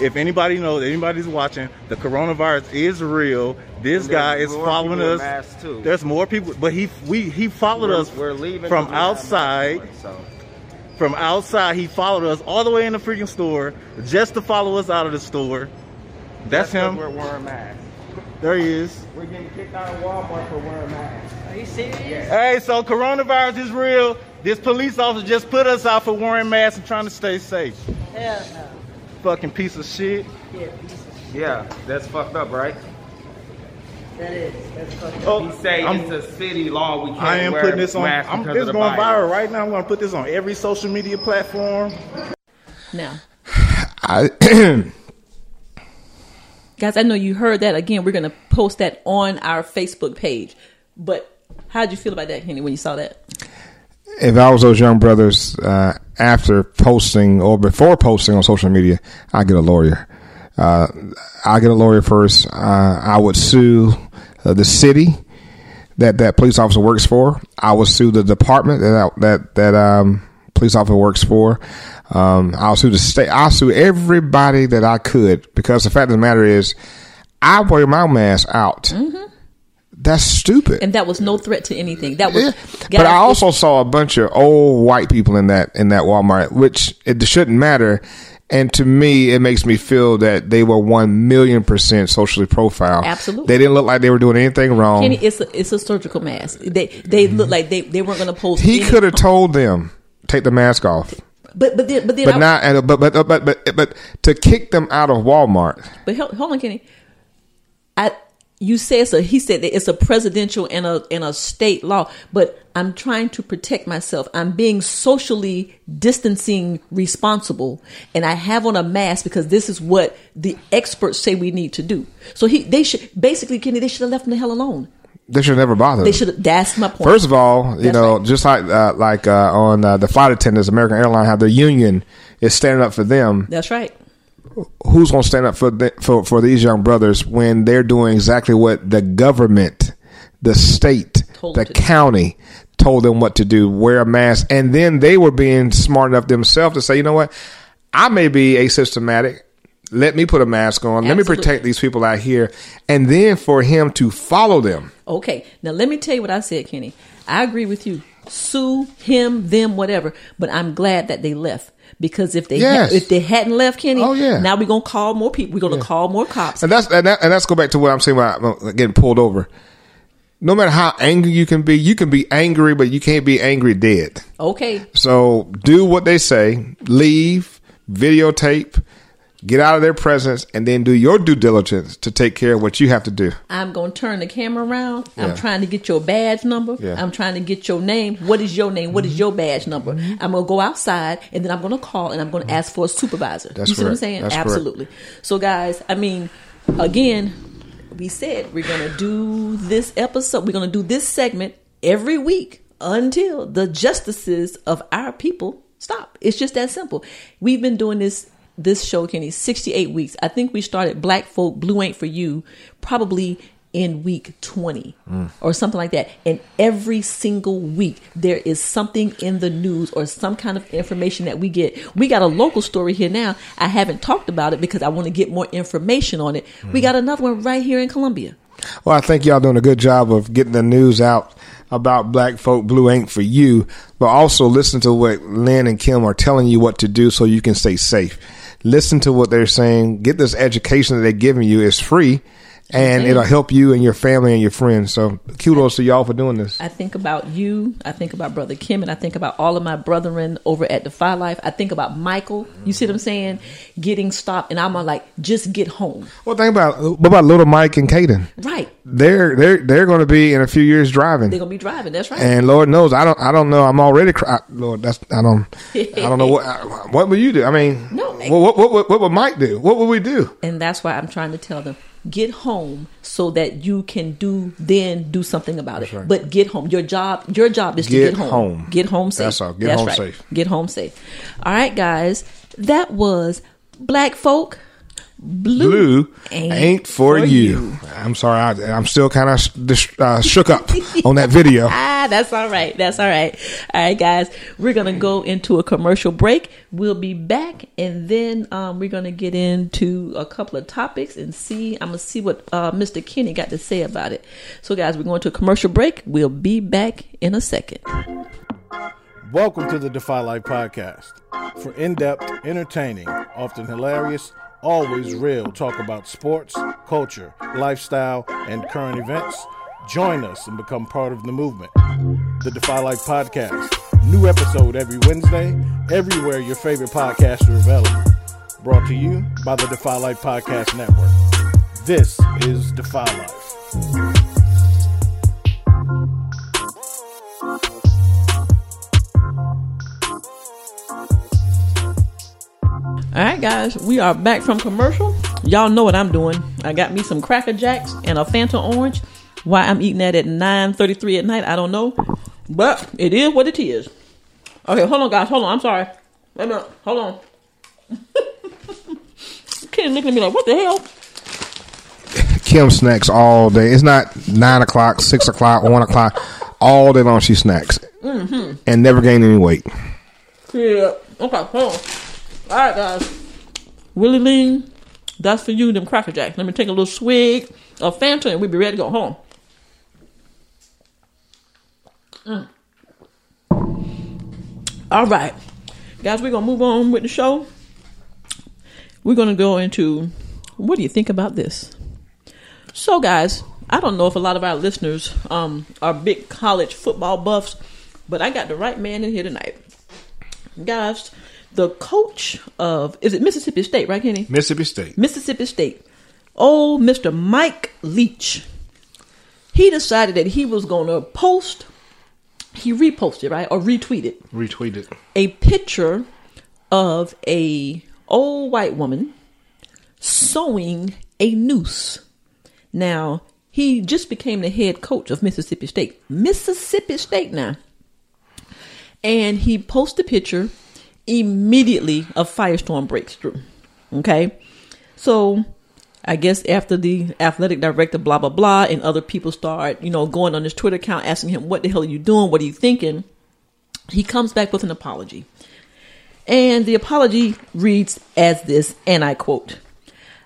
If anybody knows, anybody's watching, the coronavirus is real. This guy is following us. There's more people, but he we he followed We're- us we're leaving from because we have outside so. from outside. He followed us all the way in the freaking store just to follow us out of the store. That's, That's 'cause him. We're wearing masks. There he is. We're getting kicked out of Walmart for wearing masks. Are you serious? Hey, so coronavirus is real. This police officer just put us out for wearing masks and trying to stay safe. Hell no. Fucking piece of shit. Yeah, piece of Yeah, that's fucked up, right? That is. That's fucking Oh, He say I'm- it's a city law. We can't I am wear putting this on. I'm, because this of the going virus. viral right now. I'm going to put this on every social media platform. Now, I, (clears throat) guys, I know you heard that. Again, we're gonna post that on our Facebook page. But how'd you feel about that, Kenny, when you saw that? if I was those young brothers uh, after posting or before posting on social media, I get a lawyer. Uh, I get a lawyer first. Uh, I would sue uh, the city that that police officer works for. I would sue the department that that that um, police officer works for. Um, I'll sue the state. I'll sue everybody that I could because the fact of the matter is, I wear my mask out. That's stupid. And that was no threat to anything. That was. Yeah. but I also saw a bunch of old white people in that in that Walmart, which it shouldn't matter. And to me, it makes me feel that they were one million percent socially profiled. Absolutely. they didn't look like they were doing anything wrong. Kenny, it's a it's a surgical mask. They they look like they, they weren't going to post. he could have told them take the mask off, But but then, but then but I- not. And but but but but but to kick them out of Walmart. But hold, hold on, Kenny. I you say it's a he said that it's a presidential and a and a state law, but I'm trying to protect myself. I'm being socially distancing responsible, and I have on a mask because this is what the experts say we need to do. So he they should basically Kenny they should have left him the hell alone. They should never bother. They should. That's my point. First of all, you That's know, right. just like uh, like uh, on uh, the flight attendants, American Airlines have the union is standing up for them. That's right. who's going to stand up for, the, for for these young brothers when they're doing exactly what the government, the state, Told the to do. county told them what to do, wear a mask, and then they were being smart enough themselves to say, you know what, I may be asymptomatic. Let me put a mask on. Let me protect these people out here, and then for him to follow them. Okay, now let me tell you what I said, Kenny. I agree with you. Sue him, them, whatever. But I'm glad that they left because if they Yes. ha- if they hadn't left, Kenny, Oh, yeah. now we're gonna call more people. We're gonna call more cops. And that's and, that, and that's go back to what I'm saying about getting pulled over. No matter how angry you can be, you can be angry, but you can't be angry dead. Okay, So do what they say, leave, videotape, get out of their presence, and then do your due diligence to take care of what you have to do. I'm gonna turn the camera around. Yeah. I'm trying to get your badge number. Yeah. Mm-hmm. I'm trying to get your name. What is your name? What is your badge number? I'm gonna go outside and then I'm gonna call and I'm gonna ask for a supervisor. That's you see what I'm saying? That's correct. Absolutely. So guys, I mean, again, we said we're gonna do this episode. We're gonna do this segment every week until the justices of our people stop. It's just that simple. We've been doing this this show, Kenny, 68 weeks. I think we started Black Folk Blue Ain't For You probably in week 20 mm. or something like that. And every single week, there is something in the news or some kind of information that we get. We got a local story here now. I haven't talked about it because I want to get more information on it. We mm. got another one right here in Columbia. Well, I think y'all doing a good job of getting the news out about black folk blue ain't for you, but also listen to what Lynn and Kim are telling you what to do so you can stay safe. Listen to what they're saying. Get this education that they're giving you. It's free and it'll help you and your family and your friends. So kudos to y'all for doing this. I think about you. I think about Brother Kim, and I think about all of my brethren over at Defy Life. I think about Michael. You see what I'm saying? Getting stopped, and I'm like, just get home. Well, think about what about little Mike and Caden? Right? They're they're they're going to be in a few years driving. They're gonna be driving. That's right. And Lord knows, I don't, I don't know. I'm already, cry- Lord, that's, I don't, I don't know what, (laughs) what would you do? I mean, No. what, what, what, what would Mike do? What would we do? and that's why I'm trying to tell them get home so that you can do then do something about it. But get home. Your job your job is to Get get home. home. Get home safe. That's all. Get home safe. Get home safe. All right, guys. That was Black Folk Blue, Blue ain't, for, you. I'm sorry. I, I'm still kind of uh, shook up on that video. (laughs) Ah, that's all right. That's all right. All right, guys. We're gonna go into a commercial break. We'll be back, and then um, we're gonna get into a couple of topics and see. I'm gonna see what uh, Mr. Kenny got to say about it. So, guys, we're going to a commercial break. We'll be back in a second. Welcome to the Defy Life podcast. For in depth, entertaining, often hilarious, always real talk about sports, culture, lifestyle, and current events, join us and become part of the movement. The Defy Life podcast. New episode every Wednesday, everywhere your favorite podcasts are available. Brought to you by the Defy Life Podcast Network. This is Defy Life. All right, guys, we are back from commercial. Y'all know what I'm doing. I got me some Cracker Jacks and a Fanta Orange. Why I'm eating that at 9:33 at night, I don't know, but it is what it is. Okay, hold on, guys. Hold on. I'm sorry. Wait a minute. Hold on. (laughs) Kenny looking at me like, what the hell? Kim snacks all day. It's not nine o'clock, six o'clock, one o'clock. All day long she snacks Mm-hmm. and never gain any weight. Yeah. Okay, hold on. All right, guys. Willie Lean, that's for you, them Cracker Jacks. Let me take a little swig of Fanta and we'll be ready to go home. Mm. All right. Guys, we're going to move on with the show. We're going to go into what do you think about this? So, guys, I don't know if a lot of our listeners um, are big college football buffs, but I got the right man in here tonight. Guys, the coach of, is it Mississippi State, right, Kenny? Mississippi State. Mississippi State. Old Mr. Mike Leach. He decided that he was going to post, he reposted, right, or retweeted Retweeted. a picture of a old white woman sewing a noose. Now, he just became the head coach of Mississippi State. Mississippi State now. And he posted a picture. Immediately, a firestorm breaks through. Okay? So, I guess after the athletic director, blah, blah, blah, and other people start, you know, going on his Twitter account asking him, what the hell are you doing? What are you thinking? He comes back with an apology. And the apology reads as this, and I quote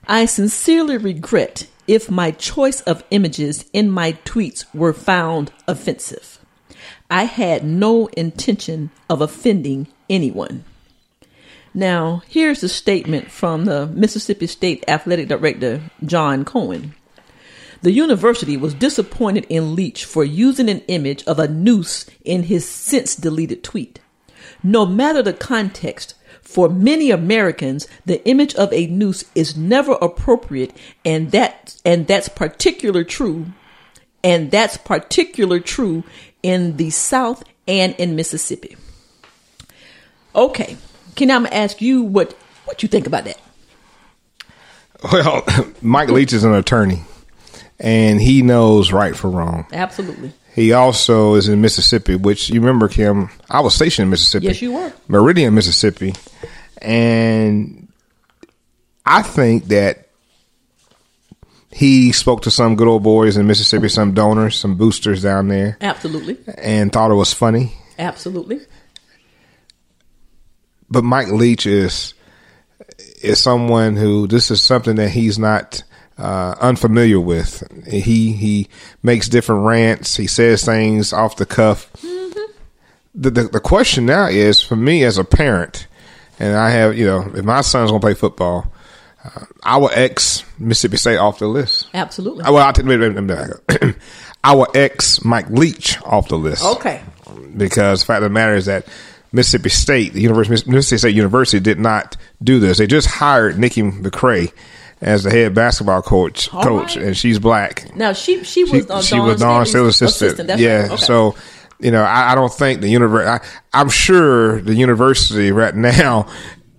I sincerely regret if my choice of images in my tweets were found offensive. I had no intention of offending anyone. Now, here's a statement from the Mississippi State Athletic Director, John Cohen. The university was disappointed in Leach for using an image of a noose in his since deleted tweet. No matter the context, for many Americans, the image of a noose is never appropriate, and that and that's particular true, and that's particular true in the South and in Mississippi. Okay, can I ask you what what you think about that? Well, (laughs) Mike Leach is an attorney, and he knows right from wrong. Absolutely. He also is in Mississippi, which you remember, Kim. I was stationed in Mississippi. Yes, you were. Meridian, Mississippi, and I think that he spoke to some good old boys in Mississippi, some donors, some boosters down there, Absolutely. and thought it was funny. Absolutely. But Mike Leach is is someone who this is something that he's not uh, unfamiliar with. He he makes different rants. He says things off the cuff. The, the the question now is for me as a parent, and I have you know if my son's gonna play football, uh, I will X Mississippi State off the list. Absolutely. Well, I'll take wait, wait, wait, wait. I will X Mike Leach off the list Okay. because the fact of the matter is that Mississippi State, the University, Mississippi State University, did not do this. They just hired Nikki McCray as the head basketball coach, All coach, right. and she's black. Now she she She, was uh, she was Dawn Staley's assistant. That's yeah, right. Okay. so you know, I, I don't think the university. I'm sure the university right (laughs) now,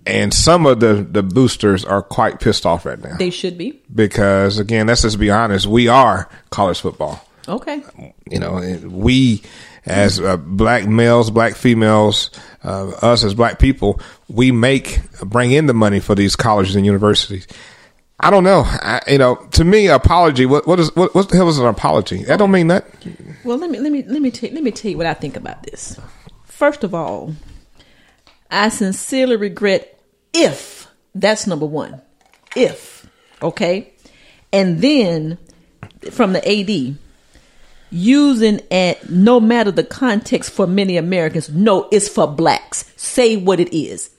and some of the the boosters are quite pissed off right now they should be because again, let's just be honest, we are college football okay. you know, we as uh, black males, black females, uh, us as black people, we make bring in the money for these colleges and universities. I don't know. I, you know, to me, apology. What what is what, what the hell is an apology? That don't mean that. Well, let me let me let me take let me tell you what I think about this. First of all, I sincerely regret if that's number one. If okay, and then from the AD using at no matter the context for many Americans. No, it's for blacks. Say what it is.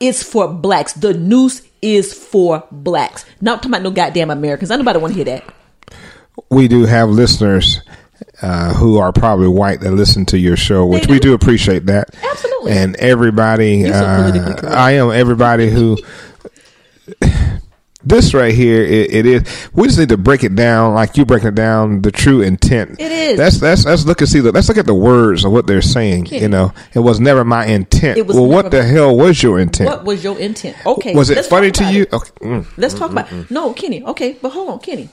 It's for blacks. The noose is for blacks. Not talking about no goddamn Americans. Nobody want to hear that. We do have listeners uh, who are probably white that listen to your show, which They we do. do appreciate that. Absolutely. And everybody, You're so uh. I am everybody who this right here, it, it is. We just need to break it down, like you breaking it down, the true intent. It is. That's that's let's look and see. Let's look at the words of what they're saying. Okay. You know, it was never my intent. It was well, what the hell was your intent? What was your intent? Okay. was it funny to you? it. Okay. mm. Let's talk mm, about mm, mm. no, Kenny. Okay, but hold on, Kenny.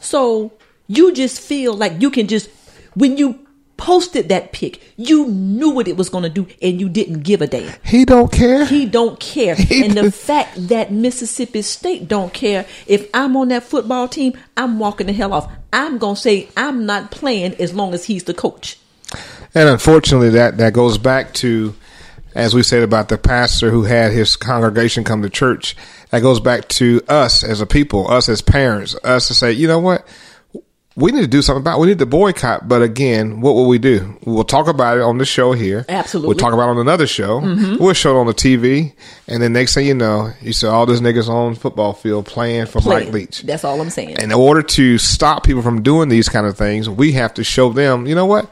So you just feel like you can just when you posted that pic, you knew what it was going to do, and you didn't give a damn. He don't care. He don't care, (laughs) He and the fact that Mississippi State don't care if I'm on that football team, I'm walking the hell off. I'm gonna say I'm not playing as long as he's the coach. And unfortunately, that that goes back to, as we said about the pastor who had his congregation come to church. That goes back to us as a people, us as parents, us to say, you know what, we need to do something about. it. We need to boycott. But again, what will we do? We'll talk about it on the show here. Absolutely. We'll talk about it on another show. Mhm. We'll show it on the TV, and then next thing you know, you see all these niggas on football field playing for Mike Playing. Leach. That's all I'm saying. And In order to stop people from doing these kind of things, we have to show them, you know what?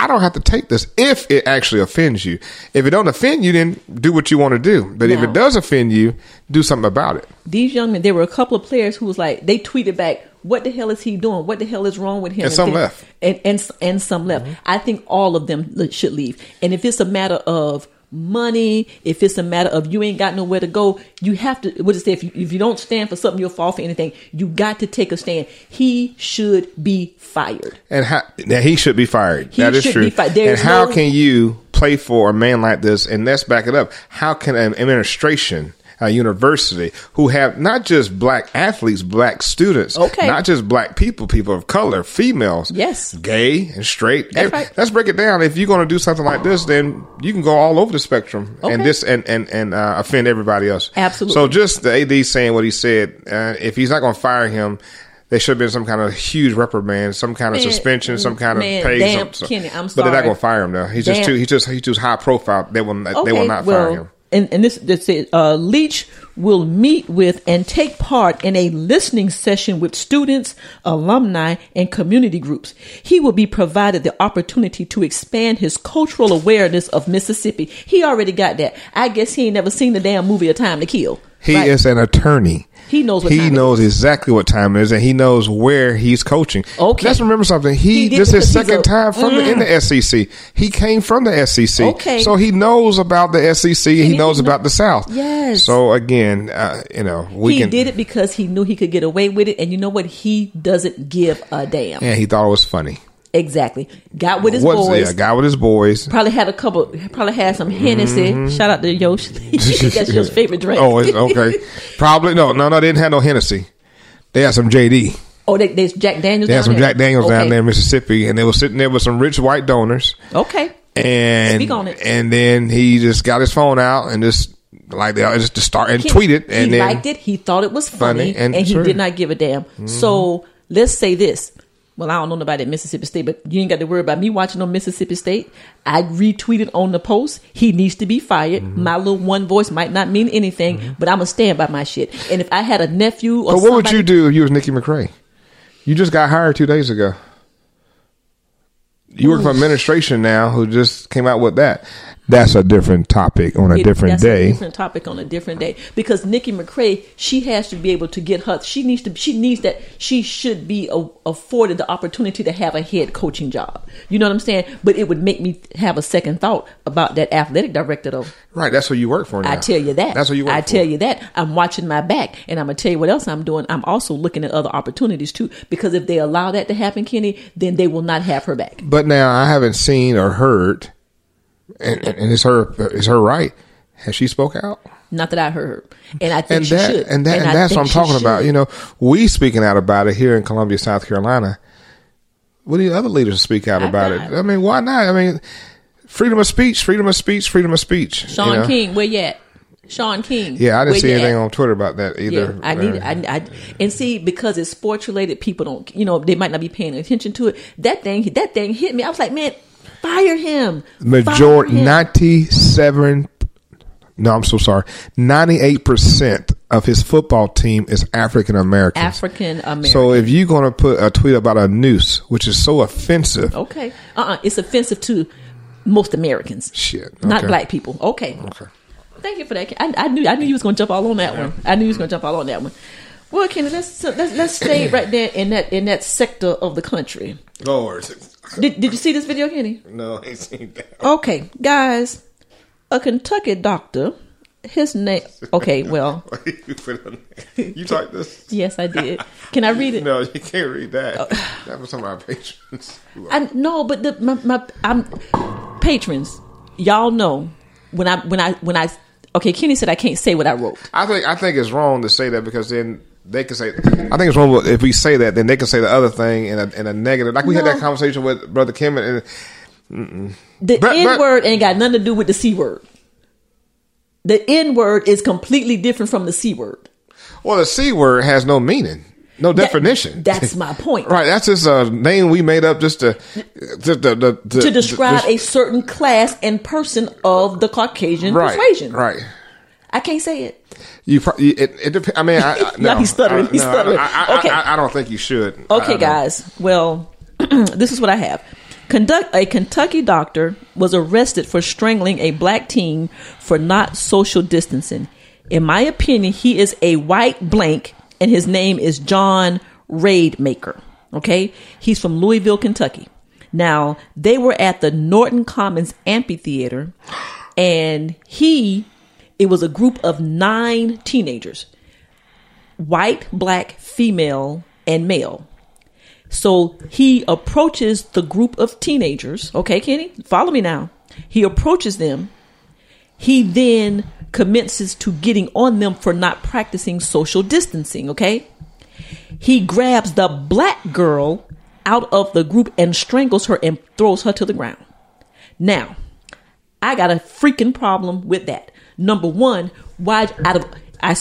I don't have to take this if it actually offends you. If it don't offend you, then do what you want to do. But if it does offend you, do something about it. these young men, there were a couple of players who was like, they tweeted back, "What the hell is he doing? What the hell is wrong with him?" And some then- left. and and and some left. Mm-hmm. I think all of them should leave. And if it's a matter of money, if it's a matter of you ain't got nowhere to go, you have to. What is it? If you, if you don't stand for something, you'll fall for anything. You got to take a stand. He should be fired. And how, now he should be fired. He that is true. and how no- can you play for a man like this? And let's back it up. How can an administration, a university, who have not just black athletes, black students, Okay. not just black people, people of color, females, Yes. gay and straight. That's right. Let's break it down. If you're going to do something like this, then you can go all over the spectrum and this and and and uh, offend everybody else. Absolutely. So just the AD saying what he said. Uh, if he's not going to fire him. There should have been some kind of huge reprimand, some kind of Man, suspension, some kind man, of pay. damn, some, Kenny, I'm But they're not going to fire him though. He's just too. He's just he's too high profile. They will. not they will not fire him. And, and this, this is, uh, Leach will meet with and take part in a listening session with students, alumni, and community groups. He will be provided the opportunity to expand his cultural awareness of Mississippi. He already got that. I guess he ain't never seen the damn movie A Time to Kill. He Right? is an attorney. He knows what he time it knows exactly what time it is, and he knows where he's coaching. Okay. Let's remember something. He, He this is his second a- time from the, in Mm. the SEC. He came from the SEC, Okay. so he knows about the SEC. and he he knows know- about the South. Yes. So again, uh, you know, we he can. did it because he knew he could get away with it. And you know what? He doesn't give a damn. And he thought it was funny. Exactly. Got with his What's- boys. Yeah, guy with his boys. Probably had a couple. Probably had some Hennessy. Mhm. Shout out to Yosh. (laughs) That's your (laughs) favorite drink. Oh, it's- okay. Probably no, no, no. They didn't have no Hennessy. They had some JD. oh, they, there's Jack Daniels. They had some there? Jack Daniels okay. down there in Mississippi, and they were sitting there with some rich white donors. Okay. And Speak on it. and then he just got his phone out and just like they just to start and tweet it, and he liked it. He thought it was funny, Funny, and and, he did not give a damn. Mhm. So let's say this. Well, I don't know nobody at Mississippi State, but you ain't got to worry about me watching on Mississippi State. I retweeted on the post. He needs to be fired. Mm-hmm. My little one voice might not mean anything, but I'm gonna stand by my shit. And if I had a nephew or But what would you do if you was Nikki McCray? You just got hired two days ago. You work for administration now, who just came out with that. That's a different topic on a It- different that's day. A different topic on a different day. Because Nikki McCray, she has to be able to get her. She needs to. She needs that. She should be a, afforded the opportunity to have a head coaching job. You know what I'm saying? But it would make me have a second thought about that athletic director, though. Right, that's what you work for now. I tell you that. That's what you work I for. tell you that. I'm watching my back, and I'm gonna tell you what else I'm doing. I'm also looking at other opportunities too. Because if they allow that to happen, Kenny, then they will not have her back. But now I haven't seen or heard, and, and and it's her it's her right. Has she spoke out? Not that I heard, and I think and she that should. and that and, I that's what I'm talking about. You know, we speaking out about it here in Columbia, South Carolina. What do the other leaders speak out I- about it? I mean, why not? I mean, freedom of speech, freedom of speech, freedom of speech. you Shaun know? King, where you at? Shaun King. Yeah, I didn't see anything at? on Twitter about that either. Yeah, I need, Uh, I, I, and see because it's sports related, people don't, you know, they might not be paying attention to it. That thing, that thing hit me. I was like, man, fire him. majority ninety seven. No, I'm so sorry. Ninety eight percent of his football team is African American. African American. So if you're going to put a tweet about a noose, which is so offensive, okay, uh, uh it's offensive to most Americans, shit, not black people. Okay, Okay. Thank you for that. I, I knew I knew you was going to jump all on that one. I knew you was going to jump all on that one. Well, Kenny, let's so let's let's stay (clears throat) right there in that in that sector of the country. Lord. Did Did you see this video, Kenny? No, I ain't seen that. Okay, guys, a Kentucky doctor. His name. Okay, (laughs) well, you. You typed this? (laughs) yes, I did. Can I read it? No, you can't read that. Oh. That was some of our patrons. (laughs) I no, but the my, my I'm patrons. Y'all know when I when I when I okay. Kenny said I can't say what I wrote. I think I think it's wrong to say that because then they can say. I think it's wrong if we say that, then they can say the other thing in a in a negative. Like we had that conversation with Brother Kim and. The But- N but- word ain't got nothing to do with the C word. The N word is completely different from the C word. Well, the c word has no meaning, no definition. (laughs) That's my point. right. That's just a name we made up just to just to, to, To describe a certain class and person of the Caucasian right, persuasion. right. I can't say it. You, pro- it, it dep- I mean, I, I, (laughs) no, he's stuttering, I, he's no, stuttering. I, I, Okay. I, don't think you should. Okay, guys. Well, (clears throat) this is what I have. Conduct a Kentucky doctor was arrested for strangling a black teen for not social distancing. In my opinion, he is a white blank, and his name is John Raidmaker. Okay, he's from Louisville, Kentucky. Now they were at the Norton Commons Amphitheater, and he, it was a group of nine teenagers, white, black, female, and male. So he approaches the group of teenagers. Okay, Kenny, follow me now. He approaches them. He then commences to getting on them for not practicing social distancing. Okay. He grabs the black girl out of the group and strangles her and throws her to the ground. Now, I got a freaking problem with that. Number one, why out of I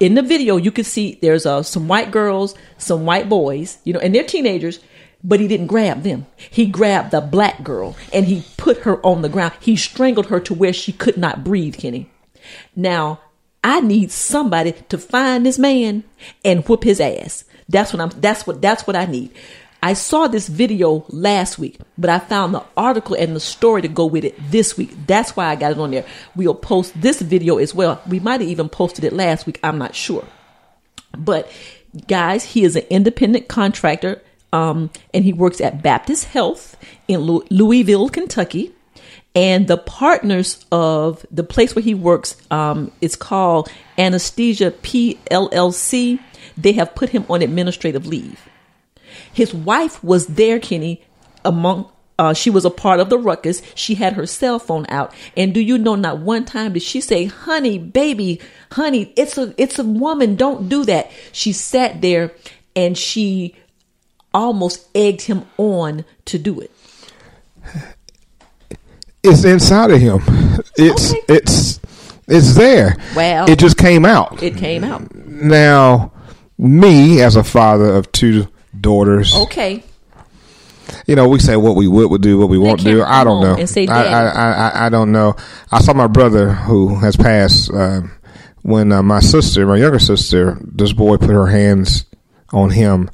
in the video you can see there's uh, some white girls, some white boys, you know, and they're teenagers, but he didn't grab them. He grabbed the black girl and he put her on the ground. He strangled her to where she could not breathe, Kenny. Now, I need somebody to find this man and whoop his ass. That's what I'm that's what that's what I need. I saw this video last week, but I found the article and the story to go with it this week. That's why I got it on there. We'll post this video as well. We might have even posted it last week. I'm not sure. But guys, he is an independent contractor, um, and he works at Baptist Health in Lou- Louisville, Kentucky. And the partners of the place where he works um, is called Anesthesia PLLC. They have put him on administrative leave. His wife was there, Kenny, among. Uh, she was a part of the ruckus. She had her cell phone out, and do you know? Not one time did she say, "Honey, baby, honey, it's a it's a woman. Don't do that." She sat there and she almost egged him on to do it. It's inside of him. It's Okay. it's it's there. Well- it just came out. It came out. now, me as a father of two daughters, Okay, you know, we say what we would, would do, what we won't do. I don't know. and say, I, I, I, I, I don't know. I saw my brother who has passed uh, when uh, my sister, my younger sister, this boy put her hands on him,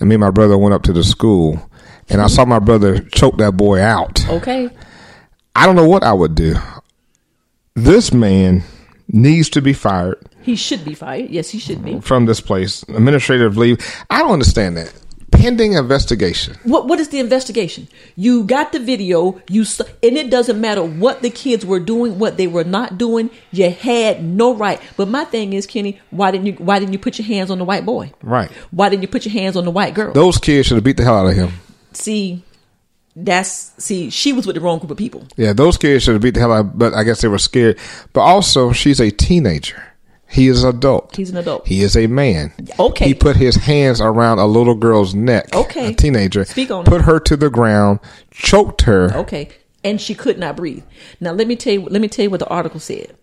and me and my brother went up to the school, and I saw my brother choke that boy out. okay. I don't know what I would do. This man needs to be fired He should be fired. Yes, he should be. from this place. Administrative leave. I don't understand that. Pending investigation. What what is the investigation? You got the video, you and it doesn't matter what the kids were doing, what they were not doing. You had no right. But my thing is, Kenny, why didn't you why didn't you put your hands on the white boy? Right. Why didn't you put your hands on the white girl? Those kids should have beat the hell out of him. see, that's see, she was with the wrong group of people. Yeah, those kids should have beat the hell out, but I guess they were scared. But also, she's a teenager. He is an adult. He's an adult. He is a man. Okay. He put his hands around a little girl's neck. Okay. A teenager. Speak on Put it. her to the ground, choked her. Okay. And she could not breathe. Now let me tell you let me tell you what the article said.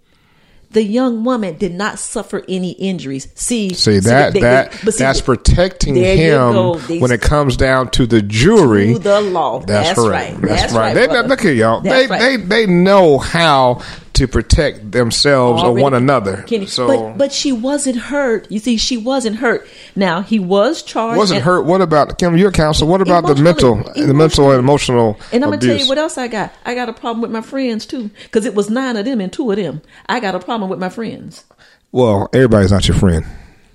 The young woman did not suffer any injuries. See, See that they- that see, that's protecting him. They- when it comes down to the jury. to the law. That's, That's right. right. That's, That's right. right, They, brother. look at y'all. That's they, right. they they know how to protect themselves or one another. So but but she wasn't hurt. You see, she wasn't hurt. Now he was charged. wasn't hurt. What about Kim? Your counsel. What about the mental, the mental and emotional And I'm gonna tell you what else I got. I got a problem with my friends too, because it was nine of them and two of them. I got a problem with my friends. well, everybody's not your friend.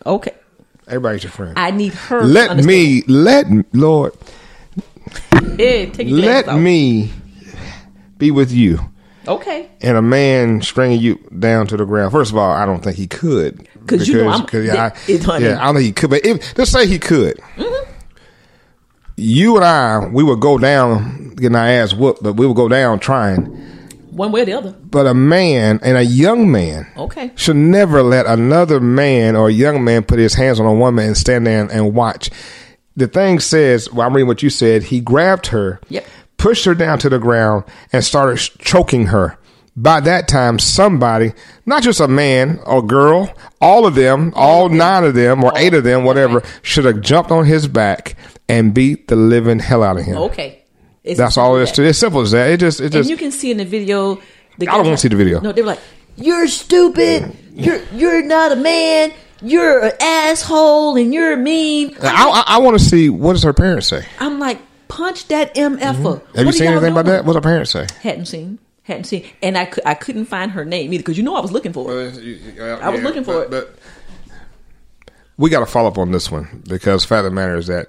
Okay, Everybody's your friend. I need her. let me let Lord Hey, let me be with you. Okay, and a man stringing you down to the ground. First of all, I don't think he could 'Cause you know I'm- because, yeah, I, it- honey. yeah, I don't think he could. But if, let's say he could, mm-hmm. you and I, we would go down getting our ass whooped, but we would go down trying. one way or the other. But a man and a young man Okay. should never let another man or a young man put his hands on a woman and stand there and, and watch. The thing says, well, I'm reading what you said. He grabbed her, Yep. Pushed her down to the ground, and started choking her. By that time, somebody, not just a man or girl, all of them, all nine of them or eight of them, whatever, should have jumped on his back and beat the living hell out of him. Okay, It's That's all it is to. It's simple as that. It just, it just. And you can see in the video. The I don't guy- wanna see the video. No, they were like, "You're stupid. You're you're not a man. You're an asshole, and you're mean." I, I, I want to see what does her parents say. I'm like, punch that mf'er. Mm-hmm. Have What you seen y'all anything about that? What her parents say? Hadn't seen. Hadn't seen. And I, cou- I couldn't find her name either because you know I was looking for it. I was looking for it. But we got to follow up on this one because fact of the matter is that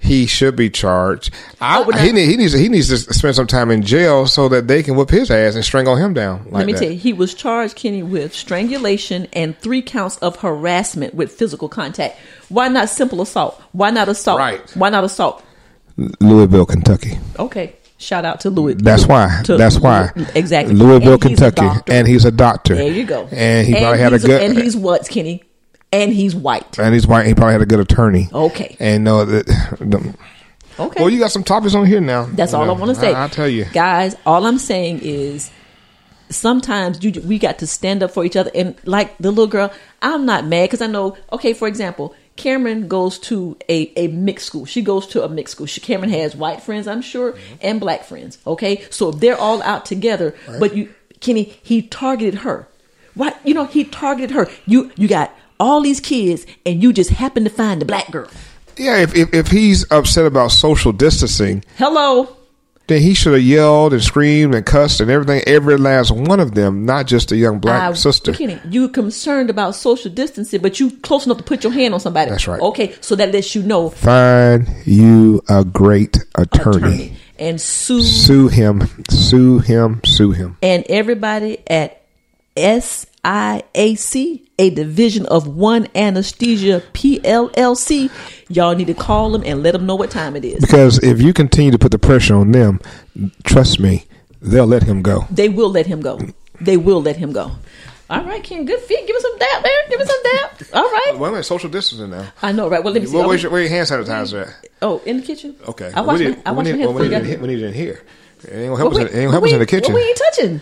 he should be charged. I, Oh, he, now- need, he needs he needs to spend some time in jail so that they can whip his ass and strangle him down. Like Let me that. tell you, he was charged, Kenny, with strangulation and three counts of harassment with physical contact. Why not simple assault? Why not assault? Right. Why not assault? Louisville, Kentucky. Okay. Shout out to Louis. That's why. to- That's why. Exactly. Louisville, And Kentucky, and he's a doctor. There you go. And he probably had a good. And he's what, Kenny? And he's white. and he's white. He probably had a good attorney. Okay. And uh, no, that. the- Okay. Well, you got some topics on here now. That's all I want to say. I, will tell you. guys. All I'm saying is, sometimes you we got to stand up for each other. And like the little girl, I'm not mad because I know. Okay, for example, Cameron goes to a a mixed school. She goes to a mixed school. She, Cameron has white friends, I'm sure, mm-hmm. and black friends. Okay, so they're all out together. But you, Kenny, he targeted her. What you know? He targeted her. You you got all these kids, and you just happen to find the black girl. Yeah, if, if if he's upset about social distancing, Hello. Then he should have yelled and screamed and cussed and everything. Every last one of them, not just the young black I- sister. Kenny, you concerned about social distancing, but you close enough to put your hand on somebody. That's right. Okay, so that lets you know Find you a great attorney. attorney and sue Sue him. Sue him. Sue him. and everybody at SIAC, a division of One Anesthesia PLLC. Y'all need to call them and let them know what time it is. Because if you continue to put the pressure on them, trust me, they'll let him go. They will let him go. They will let him go. All right, Ken, good feet. Give us some dap there. Give us some dap. All right. Wait a minute, social distancing now. I know, right? Well, let me see. Well, Oh, where's your, where your hand sanitizer at? oh, in the kitchen. Okay. I wash we my, I wash my hands well, we, need, you it- got we need it in here. It ain't gonna help, Well, us, in, it ain't gonna help we- us in the well, kitchen. We ain't touching.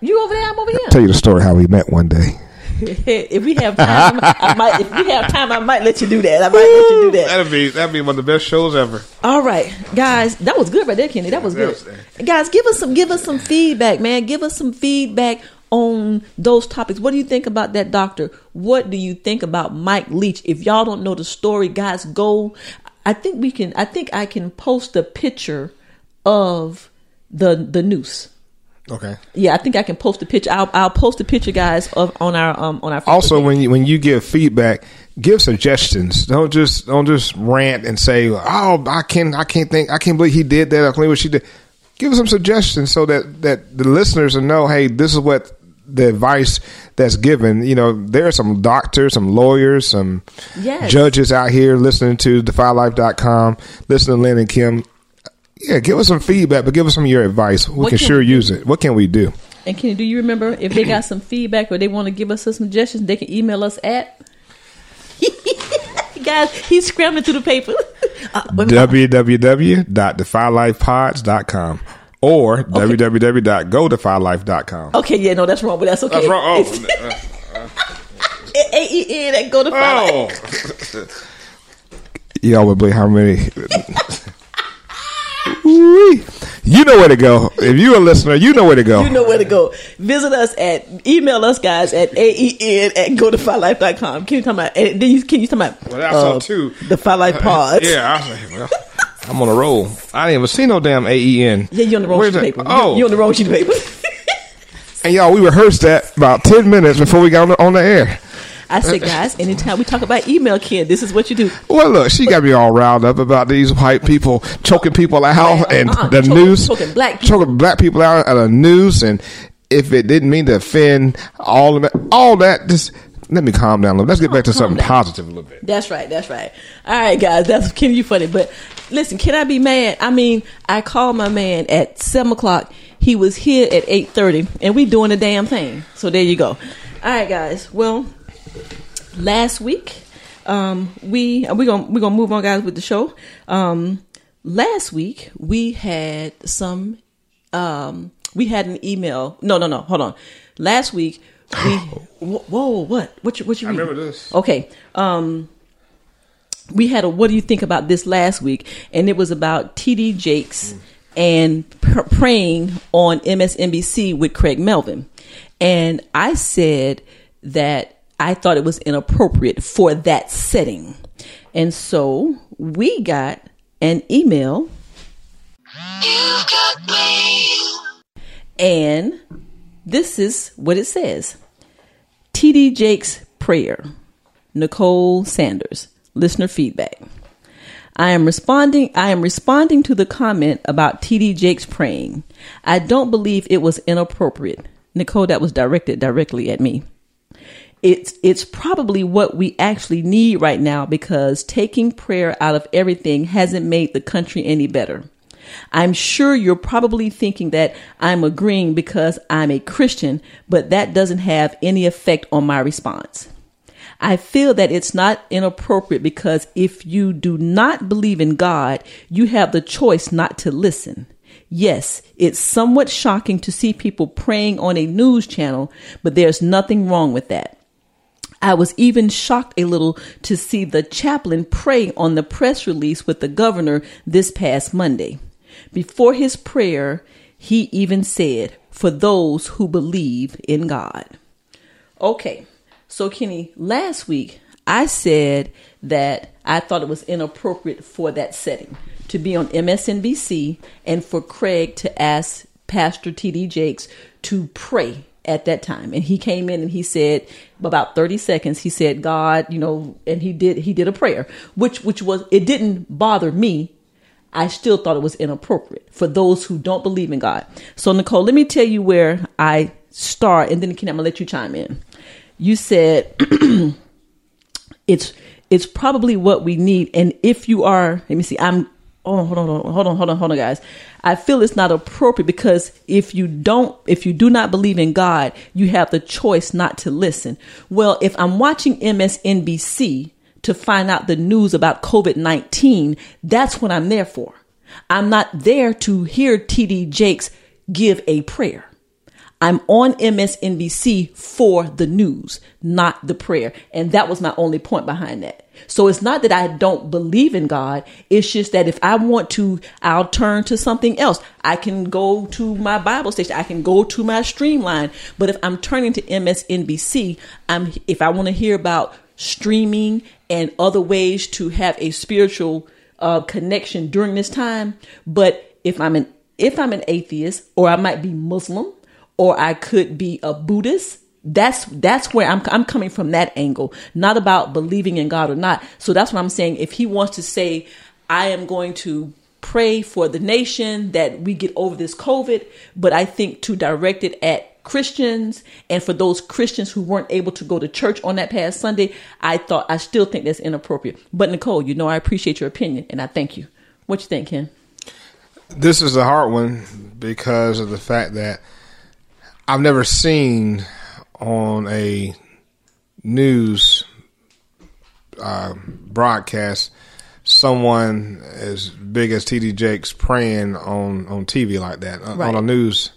You over there? I'm over here. Tell you the story how we met one day. (laughs) if we have time, I might. If we have time, I might let you do that. I might let you do that. That'd be that'd be one of the best shows ever. All right, guys, that was good right there, Kenny. That was good. Guys, give us some, give us some feedback, man. Give us some feedback on those topics. What do you think about that doctor? What do you think about Mike Leach? If y'all don't know the story, guys, go. I think we can. I think I can post a picture of the the noose. Okay. Yeah, I think I can post a picture. I'll, I'll post a picture, guys, of on our um on our. Facebook Also, page. when you when you give feedback, give suggestions. Don't just don't just rant and say, "Oh, I can I can't think I can't believe he did that. I can't believe what she did." Give some suggestions so that that the listeners will know, hey, this is what the advice that's given. You know, there are some doctors, some lawyers, some Yes. judges out here listening to DefyLife.com, listening to Lynn and Kim. Yeah, give us some feedback, but give us some of your advice. We What can can sure we use it. What can we do? And Kenny, do you remember if they got some feedback or they want to give us some suggestions, they can email us at. (laughs) Guys, he's scrambling through the paper. (laughs) Uh, wait a minute. www.defylifepods.com or www.godefylife.com. okay, yeah, no, that's wrong, but that's okay. That's wrong. Oh, A E N that go to oh. (laughs) Y'all would believe how many. Ooh-wee. You know where to go. If you're a listener, you know where to go. You know where to go. Visit us at email us guys at aen at go to com. Can you talk about? And then you can you talk about? Well, that's all uh, too. Defy Life (laughs) Pods. Yeah, I was like, well, I'm on a roll. I didn't even see no damn AEN. Yeah, you're on the wrong Where's sheet of paper. Oh. you're on the wrong sheet of paper. (laughs) And y'all, we rehearsed that about ten minutes before we got on the, on the air. I said, guys, anytime we talk about email, Ken, this is what you do. Well, look, she got me all riled up about these white people choking people out (laughs) and uh-uh, the choking- news, choking black people. choking black people out at the news. And if it didn't mean to offend all of that, all that, just let me calm down a little. Let's get back to something down. positive a little bit. That's right. That's right. All right, guys. That's Ken. You funny, but listen. Can I be mad? I mean, I called my man at seven o'clock. He was here at eight thirty, and we doing the damn thing. So there you go. All right, guys. Well, last week, um, we we gonna we gonna move on, guys, with the show. Um, last week we had some. Um, we had an email. No, no, no. Hold on. Last week we. (sighs) whoa, whoa, what? What you what you I remember this. Okay. Um, we had a what do you think about this last week and it was about td jakes and pr- praying on msnbc with craig melvin and i said that i thought it was inappropriate for that setting and so we got an email and this is what it says td jakes prayer Nicole Sanders. Listener feedback. I am responding I am responding to the comment about TD Jakes praying. I don't believe it was inappropriate. Nicole, that was directed directly at me. It's it's probably what we actually need right now because taking prayer out of everything hasn't made the country any better. I'm sure you're probably thinking that I'm agreeing because I'm a Christian, but that doesn't have any effect on my response. I feel that it's not inappropriate because if you do not believe in God, you have the choice not to listen. Yes, it's somewhat shocking to see people praying on a news channel, but there's nothing wrong with that. I was even shocked a little to see the chaplain pray on the press release with the governor this past Monday. Before his prayer, he even said, For those who believe in God. Okay, so Kenny, last week I said that I thought it was inappropriate for that setting to be on MSNBC and for Craig to ask Pastor TD Jakes to pray at that time. And he came in and he said about 30 seconds he said God, you know, and he did he did a prayer, which which was it didn't bother me. I still thought it was inappropriate for those who don't believe in God. So Nicole, let me tell you where I start and then Ken, I'm to let you chime in you said (clears throat) it's it's probably what we need and if you are let me see i'm oh hold on hold on hold on hold on guys. I feel it's not appropriate because if you don't if you do not believe in god you have the choice not to listen. Well if i'm watching msnbc to find out the news about covid-19 that's what i'm there for. I'm not there to hear td jakes give a prayer I'm on MSNBC for the news, not the prayer. And that was my only point behind that. So it's not that I don't believe in God. It's just that if I want to, I'll turn to something else. I can go to my Bible station. I can go to my streamline. But if I'm turning to MSNBC, I'm, if I want to hear about streaming and other ways to have a spiritual uh, connection during this time. But if I'm an, if I'm an atheist or I might be Muslim, or I could be a Buddhist. That's that's where I'm I'm coming from that angle, not about believing in God or not. So that's what I'm saying. If he wants to say, I am going to pray for the nation that we get over this COVID, but I think to direct it at Christians and for those Christians who weren't able to go to church on that past Sunday, I thought I still think that's inappropriate. But Nicole, you know I appreciate your opinion and I thank you. What you think, Ken? This is a hard one because of the fact that I've never seen on a news uh, broadcast someone as big as TD Jakes praying on, on TV like that uh, Right. on a news.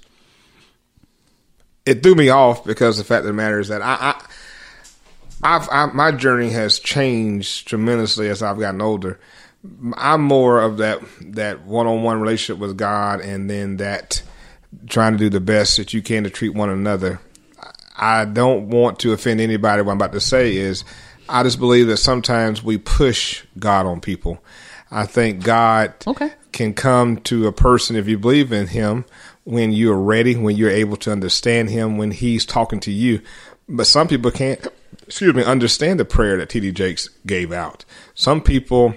It threw me off because the fact of the matter is that I, I I've I, my journey has changed tremendously as I've gotten older. I'm more of that that one on one relationship with God, and then that trying to do the best that you can to treat one another. I don't want to offend anybody. What I'm about to say is, I just believe that sometimes we push God on people. I think God Okay. can come to a person if you believe in Him when you're ready, when you're able to understand Him, when He's talking to you. But some people can't, excuse me, understand the prayer that T.D. Jakes gave out. Some people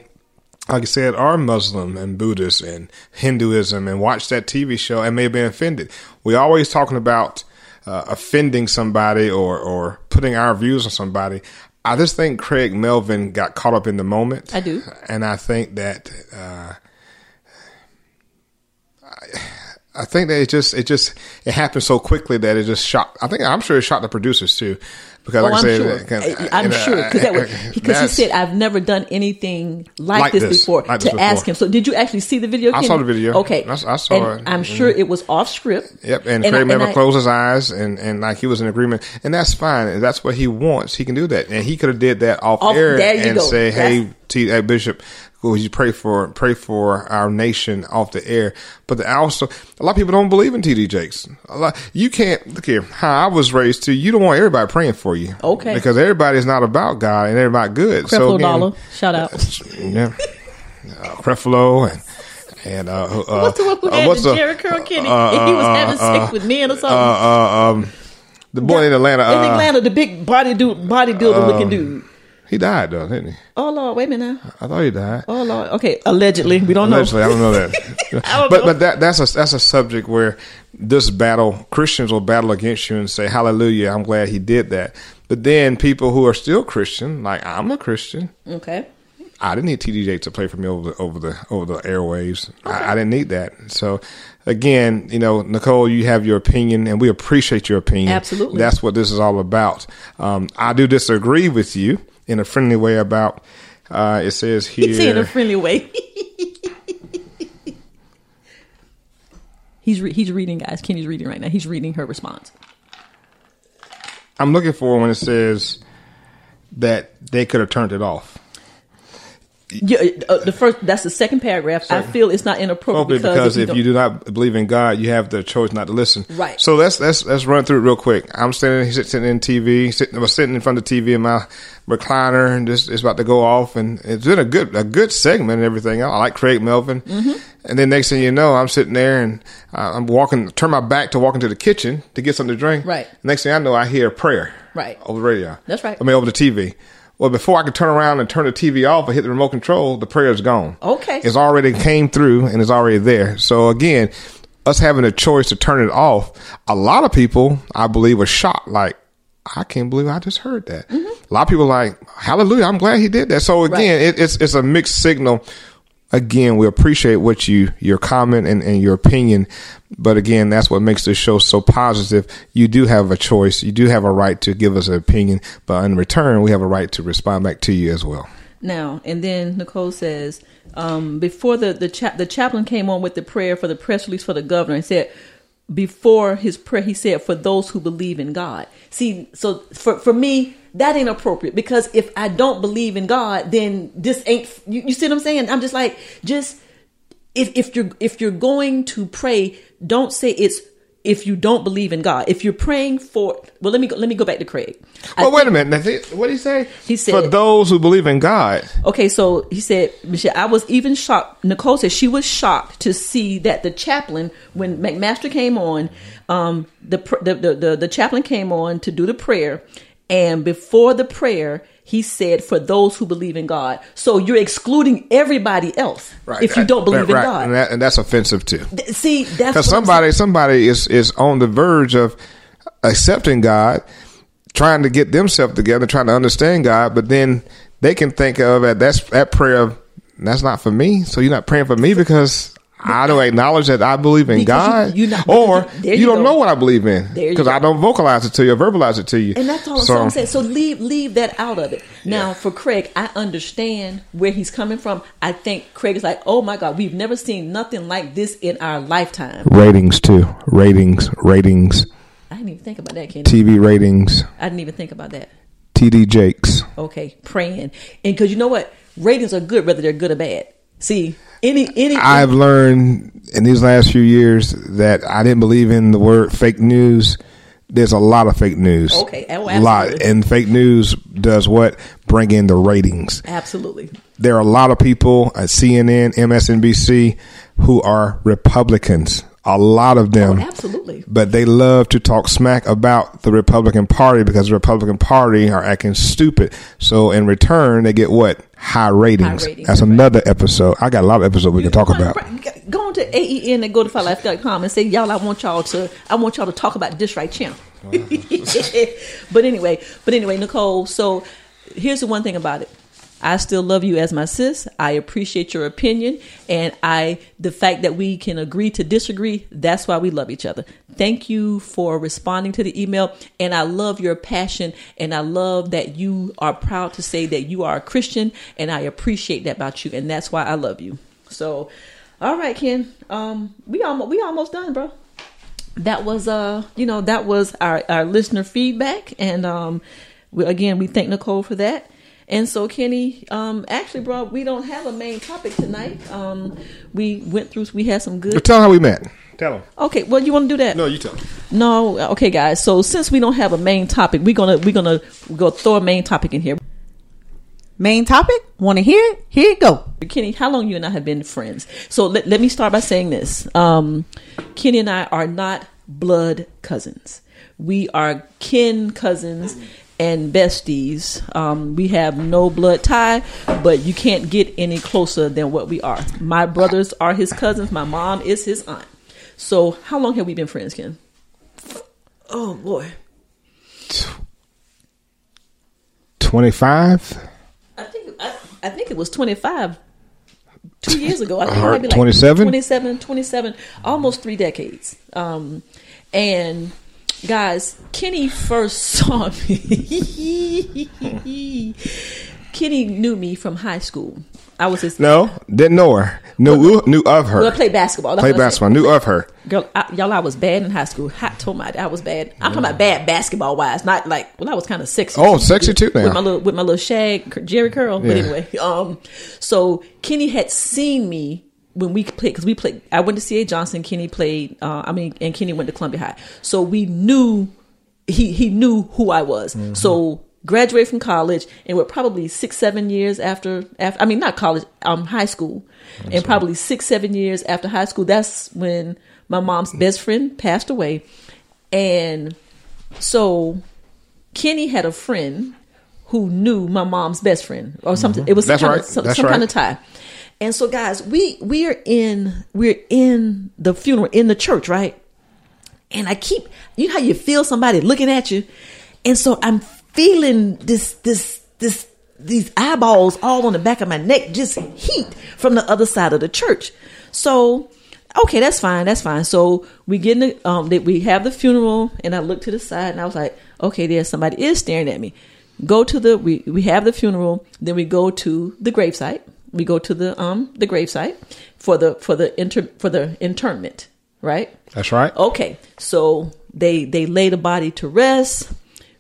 like I said, are Muslim and Buddhist and Hinduism and watch that TV show and may have been offended. We're always talking about uh, offending somebody or, or putting our views on somebody. I just think Craig Melvin got caught up in the moment. I do. And I think that, uh, I think that it just it just it happened so quickly that it just shocked. I think I'm sure it shocked the producers too, because Oh, like I I'm said, sure. it I- I'm sure because that was, because (laughs) he said I've never done anything like, Like this, this, before like to this ask him. So did you actually see the video? I saw the video. Okay, I I saw And it. I'm mm-hmm. sure it was off script. Yep, and, And I- Craig never closed his eyes, and, and like he was in agreement, and that's fine. And that's what he wants. He can do that, and he could have did that off, Off- air and go. say, "Hey, That's- T, hey, Bishop, would you pray for pray for our nation off the air?" But the, also, a lot of people don't believe in TD Jakes. A lot, you can't look here. How I was raised too. You don't want everybody praying for you, Okay. Because everybody's not about God and everybody good. so Creflo again, Dollar, shout out. (laughs) yeah, uh, Creflo and. And uh, uh, What's the one who uh, had what's the Jheri Curl Kenny? uh, and (laughs) he was uh, having uh, sex with men or something. uh, uh, um, the boy in Atlanta. Uh, in Atlanta, the big body dude, bodybuilder looking um, dude. He died though, didn't he? Oh Lord, wait a minute now. I thought he died. Oh Lord. Okay, allegedly, we don't Allegedly, know. I don't know that. (laughs) (laughs) Don't but know. but that that's a that's a subject where this battle Christians will battle against you and say Hallelujah. I'm glad he did that. But then people who are still Christian, like I'm a Christian, Okay. I didn't need TDJ to play for me over the over the over the airwaves. I, I didn't need that. So again, you know, Nicole, you have your opinion, and we appreciate your opinion. Absolutely. that's what this is all about. Um, I do disagree with you in a friendly way about. Uh, it says here. He's in a friendly way. he's re- he's reading, guys. Kenny's reading right now. He's reading her response. I'm looking for when it says that they could have turned it off. Yeah, uh, the first that's the second paragraph. I feel it's not inappropriate Probably because, if don't- you do not believe in God, you have the choice not to listen. Right. So let's let's let's run through it real quick. I'm standing sitting in TV, sitting, I was sitting in front of the TV in my recliner, and just it's about to go off, and it's been a good a good segment and everything. I like Craig Melvin, Mm-hmm. and then next thing you know, I'm sitting there and uh, I'm walking, turn my back to walk into the kitchen to get something to drink. Right. Next thing I know, I hear a prayer. Right. Over the radio. That's right. I mean, over the TV. Well, before I could turn around and turn the TV off or hit the remote control, the prayer is gone. Okay. It's already came through and it's already there. So again, us having a choice to turn it off, a lot of people, I believe, were shocked. Like, I can't believe I just heard that. Mm-hmm. A lot of people like, hallelujah, I'm glad he did that. So again, it, it's it's a mixed signal. Again, we appreciate what you your comment and, and your opinion, but again, that's what makes this show so positive. You do have a choice. You do have a right to give us an opinion, but in return, we have a right to respond back to you as well. now and then Nicole says um, before the the cha- the chaplain came on with the prayer for the press release for the governor and said before his prayer he said for those who believe in God. See, so for for me that ain't appropriate because if I don't believe in God, then this ain't. You, you see what I'm saying? I'm just like just if if you're if you're going to pray, don't say it's if you don't believe in God. If you're praying for well, let me go, let me go back to Craig. Well, wait a minute. What did he say? He said- for those who believe in God. Okay, so he said, Michelle, I was even shocked. Nicole said she was shocked to see that the chaplain, when McMaster came on, um, the, the, the, the, the chaplain came on to do the prayer. And before the prayer, he said, for those who believe in God. So you're excluding everybody else right. if you don't believe in. God. and, that, and that's offensive too. See, that's Because somebody, somebody is is on the verge of accepting God, trying to get themselves together, trying to understand God, but then they can think of that, That's that prayer. of, That's not for me. So you're not praying for me because. I don't acknowledge that I believe in Because God, you- or you, you don't go. know what I believe in because. I don't vocalize it to you, or verbalize it to you. And that's all So- I'm saying. So leave leave that out of it. Now for Craig, I understand where he's coming from. I think Craig is like, oh my God, we've never seen nothing like this in our lifetime. Ratings too. Ratings, ratings, I didn't even think about that, Kenny. TV ratings, I didn't even think about that. TD Jakes. Okay, praying, and because you know what, ratings are good whether they're good or bad. See, any any I've learned in these last few years that I didn't believe in the word fake news. There's a lot of fake news. Okay, oh, a lot, and fake news does what? Bring in the ratings. absolutely There are a lot of people at CNN, MSNBC, who are Republicans. A lot of them, Oh, absolutely. but they love to talk smack about the Republican Party because the Republican Party are acting stupid. So in return, they get what? High ratings. ratings, That's another episode. I got a lot of episodes we can talk about. Go on to AEN and go to DefyLife.com and say, y'all, I want y'all to, I want y'all to talk about this right channel. (laughs) but anyway, but anyway, Nicole. So here's the one thing about it. I still love you as my sis. I appreciate your opinion, and I the fact that we can agree to disagree. That's why we love each other. Thank you for responding to the email, and I love your passion, and I love that you are proud to say that you are a Christian, and I appreciate that about you, and that's why I love you. So, all right, Ken, um, we almost we almost done, bro that was uh you know that was our our listener feedback and um we, again we thank nicole for that and so kenny um actually bro we don't have a main topic tonight um we went through we had some But good tell how we met. Tell them. okay well you want to do that No, you tell them. no okay guys so since we don't have a main topic we're gonna we're gonna go throw a main topic in here Main topic? Want to hear it? Here you go. Kenny, how long you and I have been friends? So let, let me start by saying this. Um, Kenny and I are not blood cousins. We are kin cousins and besties. Um, we have no blood tie, but you can't get any closer than what we are. My brothers are his cousins. My mom is his aunt. So how long have we been friends, Ken? Oh boy. 25? I think I, I think it was 25 two years ago. I think Uh, it might be like 27? 27, 27, almost three decades. Um, and guys, Kenny first (laughs) saw me. Kenny knew me from high school. I was his No, didn't know her. Knew, knew of her. Well, played basketball. That's Played I basketball. Knew of her. Girl, I, y'all, I was bad in high school. Hot told my I was bad. I'm talking about bad basketball wise, not like well, I was kind of sexy. Oh, sexy too now. with my little with my little shag Jheri curl. But anyway, um, so Kenny had seen me when we played because we played. I went to C.A. Johnson. Kenny played. Uh, I mean, and Kenny went to Columbia High. So we knew he he knew who I was. Mm-hmm. So graduated from college and we're probably six seven years after after I mean not college um high school and probably six seven years after high school that's when my mom's best friend passed away and so Kenny had a friend who knew my mom's best friend or something it was some That's kind right. of, some, That's some kind of tie and so guys we we are in we're in the funeral in the church right and I keep you know how you feel somebody looking at you, and so I'm feeling this this this these eyeballs all on the back of my neck, just heat from the other side of the church. So okay, that's fine, that's fine. So we get in the um that we have the funeral, and I look to the side, and I was like, okay, there somebody is staring at me. Go to the we we have the funeral, then we go to the gravesite. We go to the um the gravesite for the for the inter for the internment, right? That's right. Okay, so they they lay the body to rest.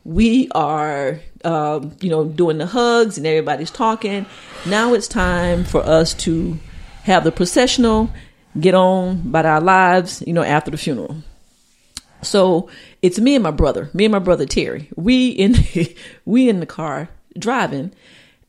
We are, um, you know, doing the hugs and everybody's talking. Now it's time for us to have the processional, get on about our lives, you know, after the funeral. So it's me and my brother, me and my brother Terry. We in the, (laughs) we in the car driving,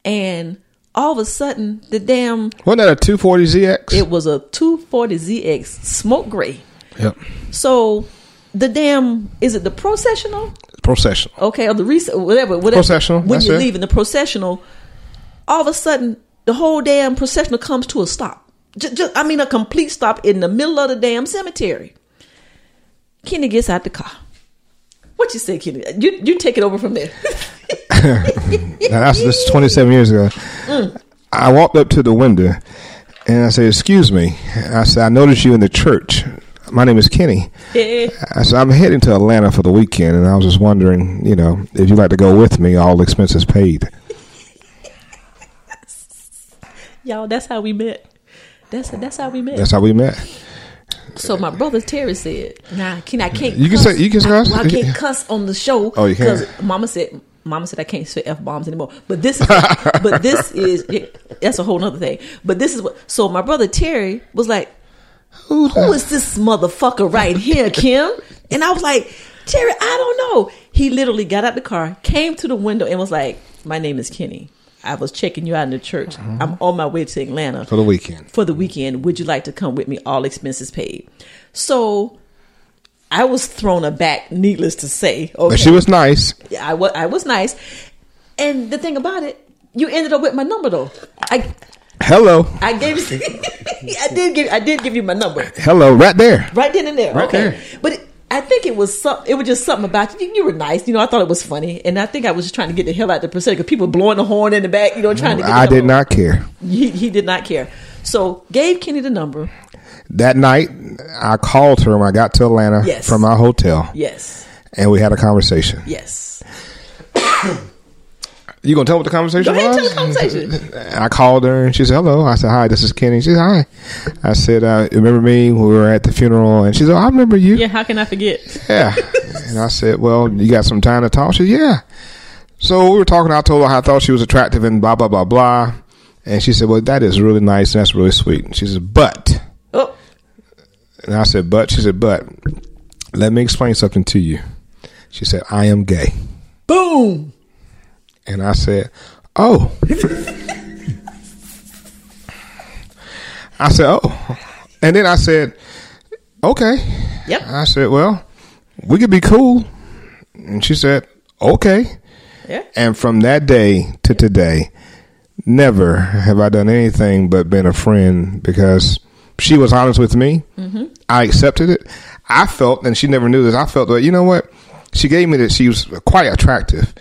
and all of a sudden the damn Wasn't that a 240ZX? it was a 240ZX smoke gray. yep. So the damn is it the processional? Processional. Okay, or the rec- whatever, whatever. Processional, When you're it. leaving the processional, all of a sudden the whole damn processional comes to a stop. Just, just I mean, a complete stop in the middle of the damn cemetery. Kenny gets out the car. What you say, Kenny? You you take it over from there. (laughs) That's this 27 years ago. Mm. I walked up to the window and I said, "Excuse me." I said, "I noticed you in the church. My name is Kenny." I said, "I'm heading to Atlanta for the weekend, and I was just wondering, you know, if you'd like to go with me, all expenses paid." Y'all, that's how we met. That's that's how we met. That's how we met. So my brother Terry said, "Nah, can I can't." You can cuss. say- you can I, cuss. well, I can't cuss on the show. Oh, you can't. Because Mama said, Mama said I can't say f bombs anymore. But this, is, but this (laughs) is that's a whole other thing. But this is what. So my brother Terry was like, "Who is this motherfucker right here, (laughs) Kim?" And I was like, "Terry, I don't know." He literally got out the car, came to the window, and was like, "My name is Kenny. I was checking you out in the church. Mm-hmm. I'm on my way to Atlanta For the weekend. for the weekend. Would you like to come with me? All expenses paid." So. I was thrown aback, needless to say. Okay. But she was nice. Yeah, I was I was nice. And the thing about it, you ended up with my number though. I Hello. I gave (laughs) I did give I did give you my number Hello, right there. right then and there. Right okay, there. but it, I think it was some. It was just something about you. You were nice. You know, I thought it was funny, and I think I was just trying to get the hell out of the percentage because people blowing the horn in the back. You know, trying to. get the I did not care. He, he did not care. So gave Kenny the number. That night, I called her when I got to Atlanta Yes. from my hotel, Yes, and we had a conversation. yes. (coughs) You gonna tell what the conversation Go ahead, was? tell the conversation. I called her and she said, "Hello." I said, "Hi, this is Kenny." She said, "Hi." I said, uh, "Remember me? We were at the funeral." And she said, "I remember you." Yeah, how can I forget? Yeah. and I said, Well, you got some time to talk? She said, Yeah. So we were talking. I told her how I thought she was attractive and blah, blah, blah, blah. And she said, Well, that is really nice. And that's really sweet. And she said, But. Oh, And I said, But. She said, But. Let me explain something to you. She said, I am gay. boom. And I said, Oh. I said, Oh. And then I said, Okay. Yep. I said, Well, we could be cool. And she said, Okay. Yeah. And from that day to today, never have I done anything but been a friend because she was honest with me. Mm-hmm. I accepted it. I felt, and she never knew this, I felt that, you know what? She gave me that she was quite attractive.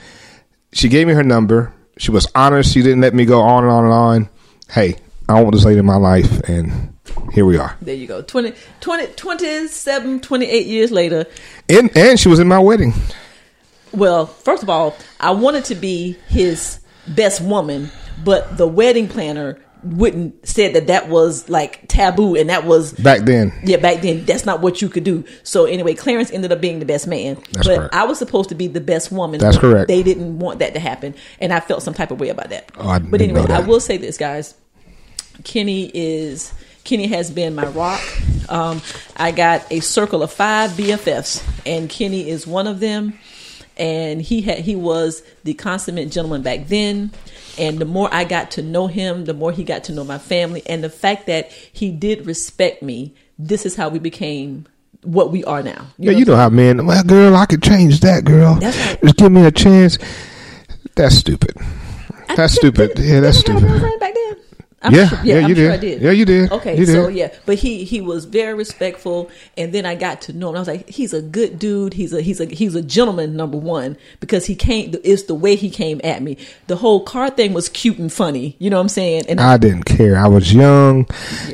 She gave me her number. She was honest. She didn't let me go on and on and on. Hey, I want this lady in my life, and here we are. There you go. 20, 20, 27, 28 years later. And, and she was in my wedding. Well, first of all, I wanted to be his best woman, but the wedding planner wouldn't said that that was like taboo and that was Back then. yeah back then. That's not what you could do. So anyway clarence ended up being the best man. That's but correct. i was supposed to be the best woman That's correct. they didn't want that to happen and i felt some type of way about that. Oh, I but anyway i will say this guys. Kenny is kenny has been my rock. Um, i got a circle of five bffs and kenny is one of them and he had he was the consummate gentleman back then and the more i got to know him the more he got to know my family and the fact that he did respect me this is how we became what we are now Yeah, you know how men. Well, girl, I could change that, girl. Right. Just give me a chance. That's stupid. That's stupid. Yeah, that's stupid. Girlfriend back then? I'm Yeah, sure, yeah, I'm you sure did. I did. Yeah, you did. Okay, You did. so yeah, but he he was very respectful, and then I got to know him. I was like, he's a good dude. He's a he's a he's a gentleman. Number one, because he came. It's the way he came at me. The whole car thing was cute and funny. You know what I'm saying? And I didn't care. I was young.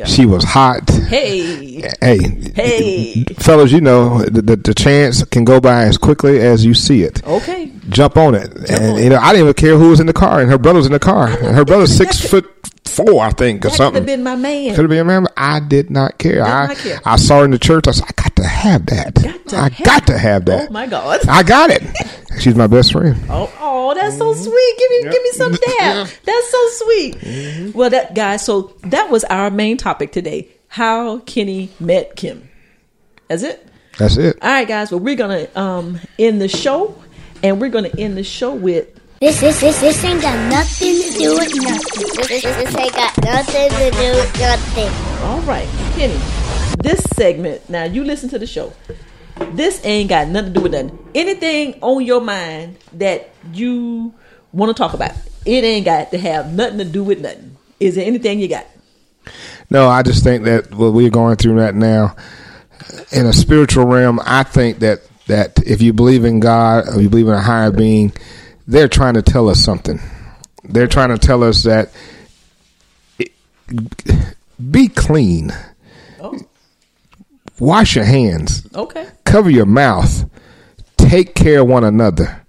She was hot. hey, Hey, hey, fellas, you know the, the the chance can go by as quickly as you see it. okay, Jump on it, and you know I didn't even care who was in the car, and her brother's in the car, and her brother's six (laughs) foot four, I think, or that could have been my man. Could have been, a man. I did not care. I not care. I saw her in the church. I said, I got to have that. Got to I have got to have that. Oh my God. I got it. She's my best friend. Oh, oh, that's so sweet. Give me, give me some dab. That's so sweet. Well, that guys. So that was our main topic today: how Kenny met Kim. That's it. That's it. All right, guys. Well, we're gonna um end the show, and we're gonna end the show with This, this, this, this ain't got nothing to do with nothing. This, this, this ain't got nothing to do with nothing. all right, Kenny. This segment. Now you listen to the show. This ain't got nothing to do with nothing. Anything on your mind that you want to talk about, it ain't got to have nothing to do with nothing. Is there anything you got? No, I just think that what we're going through right now, in a spiritual realm, I think that that if you believe in God or you believe in a higher being, they're trying to tell us something. They're trying to tell us that it- be clean, Oh, wash your hands, okay. cover your mouth, take care of one another.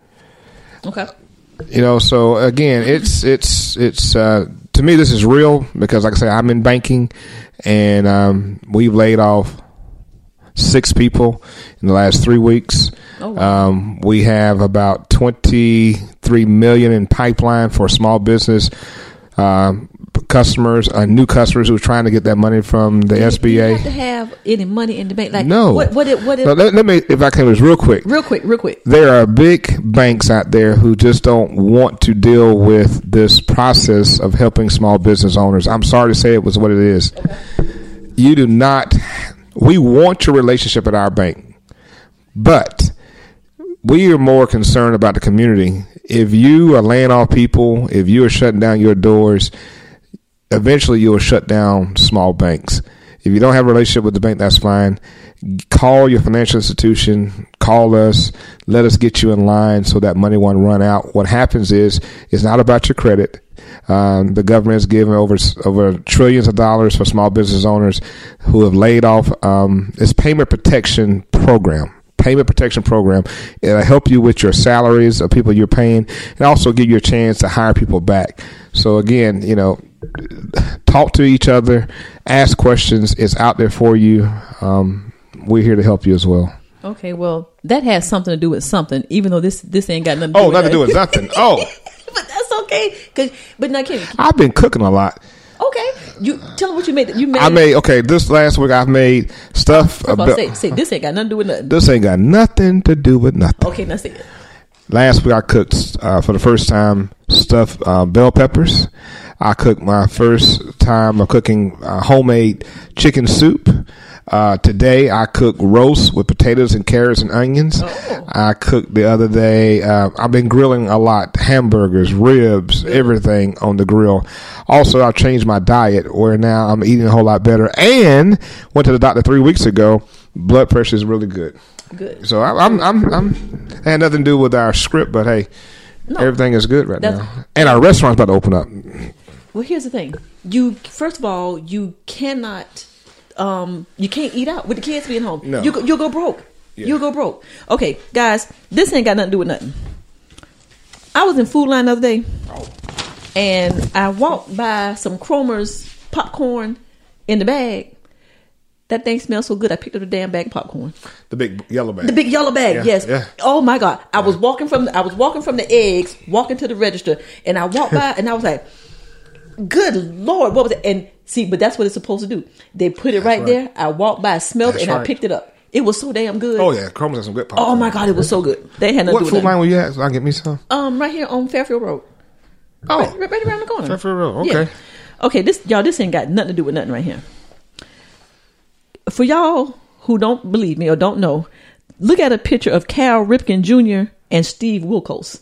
Okay. you know so again it's it's it's uh to me this is real because like i say i'm in banking and um we've laid off six people in the last three weeks. Oh, wow. Um, we have about 23 million in pipeline for small business um, customers, uh, new customers who are trying to get that money from the Do you SBA. have to have any money in the bank? Like no. What? What? What? It, No, let, let me, if I can, just real quick. real quick. Real quick. There are big banks out there who just don't want to deal with this process of helping small business owners. I'm sorry to say it was what it is. You do not. We want your relationship at our bank, but we are more concerned about the community. If you are laying off people, if you are shutting down your doors, eventually you will shut down small banks. If you don't have a relationship with the bank, that's fine. Call your financial institution, call us, let us get you in line so that money won't run out. What happens is, it's not about your credit. Um, the government has given over over trillions of dollars for small business owners who have laid off. Um, it's payment protection program payment protection program. It'll help you with your salaries of people you're paying and also give you a chance to hire people back. So again, you know, talk to each other, ask questions. It's out there for you. Um, we're here to help you as well. Okay. Well, that has something to do with something, even though this this ain't got nothing. To do Oh, with nothing to do with nothing. Oh, (laughs) (laughs) but that's okay. Cause, but now, Kenny. I've been cooking a lot. Okay. You tell them what you made. You made. I made okay. This last week I've made stuff. About- say, say this ain't got nothing to do with nothing. this ain't got nothing to do with nothing. Okay, now say it. Last week I cooked uh, for the first time stuffed uh, bell peppers. I cooked my first time of cooking uh, homemade chicken soup. Uh, today I cook roast with potatoes and carrots and onions. I cooked the other day. Uh, I've been grilling a lot: hamburgers, ribs, everything on the grill. Also, I've changed my diet where now I'm eating a whole lot better. And went to the doctor three weeks ago. Blood pressure is really good. Good. So I, I'm, I'm, I'm, had nothing to do with our script, but hey, everything is good right now. And our restaurant's about to open up. Well, here's the thing. You first of all, you cannot, um, you can't eat out with the kids being home. No. You go, you'll go broke. Yeah. You'll go broke. Okay, guys, this ain't got nothing to do with nothing. I was in Food Lion the other day, and I walked by some Cromer's popcorn in the bag. That thing smells so good. I picked up the damn bag of popcorn. The big yellow bag. The big yellow bag, Yeah, yes. yeah. Oh my god! I was walking from I was walking from the eggs, walking to the register, and I walked by, and I was like, "Good lord, what was it?" And see, but that's what it's supposed to do. They put it right, right. there. I walked by, smelled it, That's and I picked it up. It was so damn good. Oh yeah, Chrome's got some good pop. Oh my god, it was so good. They had nothing What to do Food Lion were you at? So I get me some. Um, right here on Fairfield Road. Oh, Right, right around the corner. Fairfield Road. Yeah. Okay. Okay, this y'all, this ain't got nothing to do with nothing right here. For y'all who don't believe me or don't know, look at a picture of Cal Ripken Jr. and Steve Wilkos.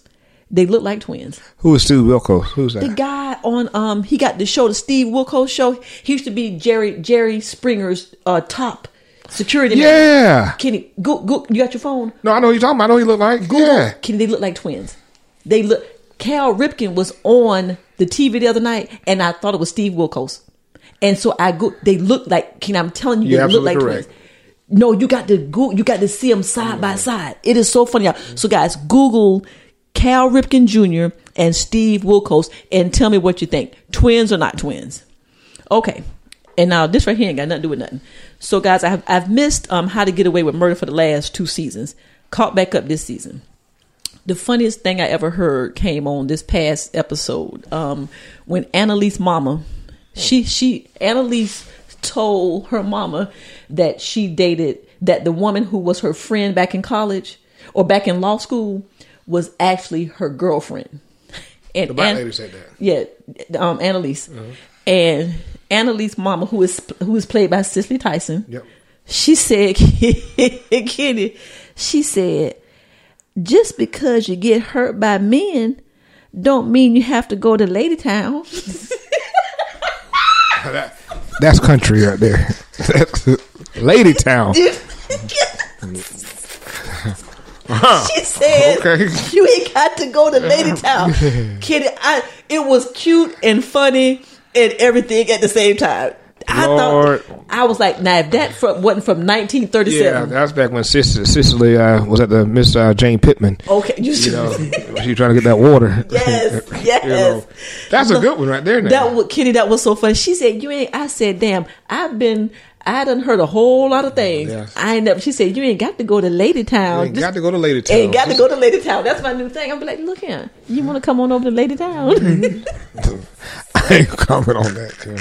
They look like twins. Who is Steve Wilkos? Who's that? The guy on um he got the show, the Steve Wilkos show. He used to be Jerry Jerry Springer's uh top security man. Yeah. Kenny, go go you got your phone? No, I know you're talking about. I know he look like. Yeah. Kenny, they look like twins. They look Cal Ripken was on the TV the other night and I thought it was Steve Wilkos. And so I go they look like Can I'm telling you, You're they look like absolutely twins. No, you got to go you got to see them side by side. It is so funny. y'all. So guys, Google Cal Ripken Jr. and Steve Wilkos and tell me what you think. Twins or not twins? Okay. And now this right here ain't got nothing to do with nothing. So guys, I've I've missed um how to get away with murder for the last two seasons. Caught back up this season. The funniest thing I ever heard came on this past episode. Um when Annalise mama she she Annalise told her mama that she dated that the woman who was her friend back in college or back in law school was actually her girlfriend. And The black lady said that. yeah, um, Annalise, and Annalise mama, who is who is played by Cicely Tyson. Yep. She said, (laughs) Kenny, she said, just because you get hurt by men, don't mean you have to go to Lady Town. (laughs) That's country right there. (laughs) That's Town. She said, Okay. "You ain't got to go to Lady Town." (laughs) Kenny, I it was cute and funny and everything at the same time. I Lord. thought I was like, "Now if that from, wasn't from 1937, Yeah, 1937, that's back when Cicely, Cicely uh, was at the Miss uh, Jane Pittman. okay, you, You know, (laughs) she trying to get that water. yes, yes." (laughs) You know, that's a good one right there. Now. That was Kenny. That was so funny. She said, "You ain't." I said, "Damn, I've been, I done heard a whole lot of things. Yes. I ain't never. She said, "You ain't got to go to Lady Town. You ain't got to go to Lady Town. Ain't got to go to Lady Town. That's my new thing. I'm be like, look here, you want to come on over to Lady Town? (laughs) I ain't comment on that. Too.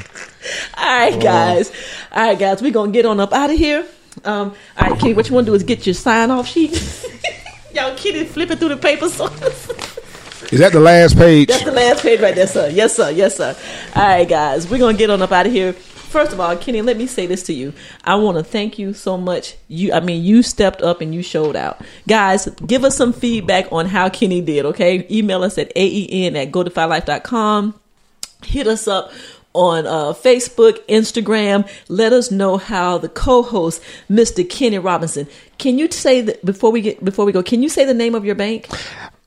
all right, guys. All right, guys. We gonna get on up out of here. Um, all right, Kitty. What you want to do is get your sign off sheet. (laughs) Y'all, Kitty flipping through the papers. (laughs) Is that the last page? That's the last page right there, sir. Yes, sir. Yes, sir. All right, guys. We're gonna get on up out of here. First of all, Kenny, let me say this to you. I want to thank you so much. You, I mean, you stepped up and you showed out. Guys, give us some feedback on how Kenny did. Okay, email us at aen at godefylife.com. Hit us up on uh, Facebook, Instagram. Let us know how the co-host, Mr. Kenny Robinson. Can you say that before we get before we go? Can you say the name of your bank?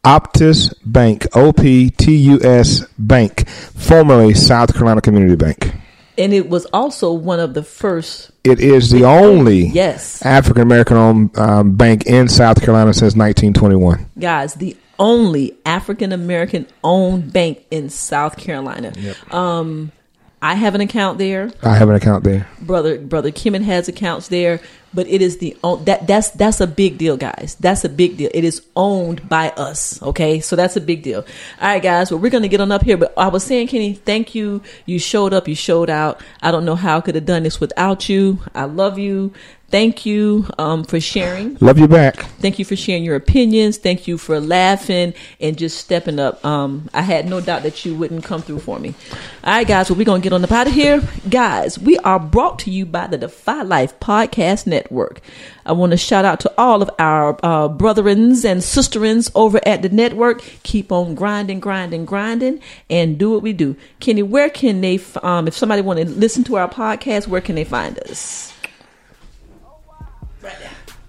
Optus Bank, O P T U S Bank, formerly South Carolina Community Bank. And it was also one of the first. It is the only Yes. African American owned um, bank in South Carolina since 1921. guys, the only African American owned bank in South Carolina. Um, I have an account there. I have an account there. Brother brother Kimmon has accounts there, but it is the own that that's that's a big deal, guys. That's a big deal. It is owned by us. Okay, so that's a big deal. All right, guys. Well, we're gonna get on up here, but I was saying, Kenny, thank you. You showed up. You showed out. I don't know how I could have done this without you. I love you. Thank you um, for sharing. Love you back. Thank you for sharing your opinions. Thank you for laughing and just stepping up. Um, I had no doubt that you wouldn't come through for me. All right, guys. Well, we're going to get on the out of here. Guys, we are brought to you by the Defy Life Podcast Network. I want to shout out to all of our uh, brethrens and sisterins over at the network. Keep on grinding, grinding, grinding, and do what we do. Kenny, where can they, um, if somebody want to listen to our podcast, where can they find us?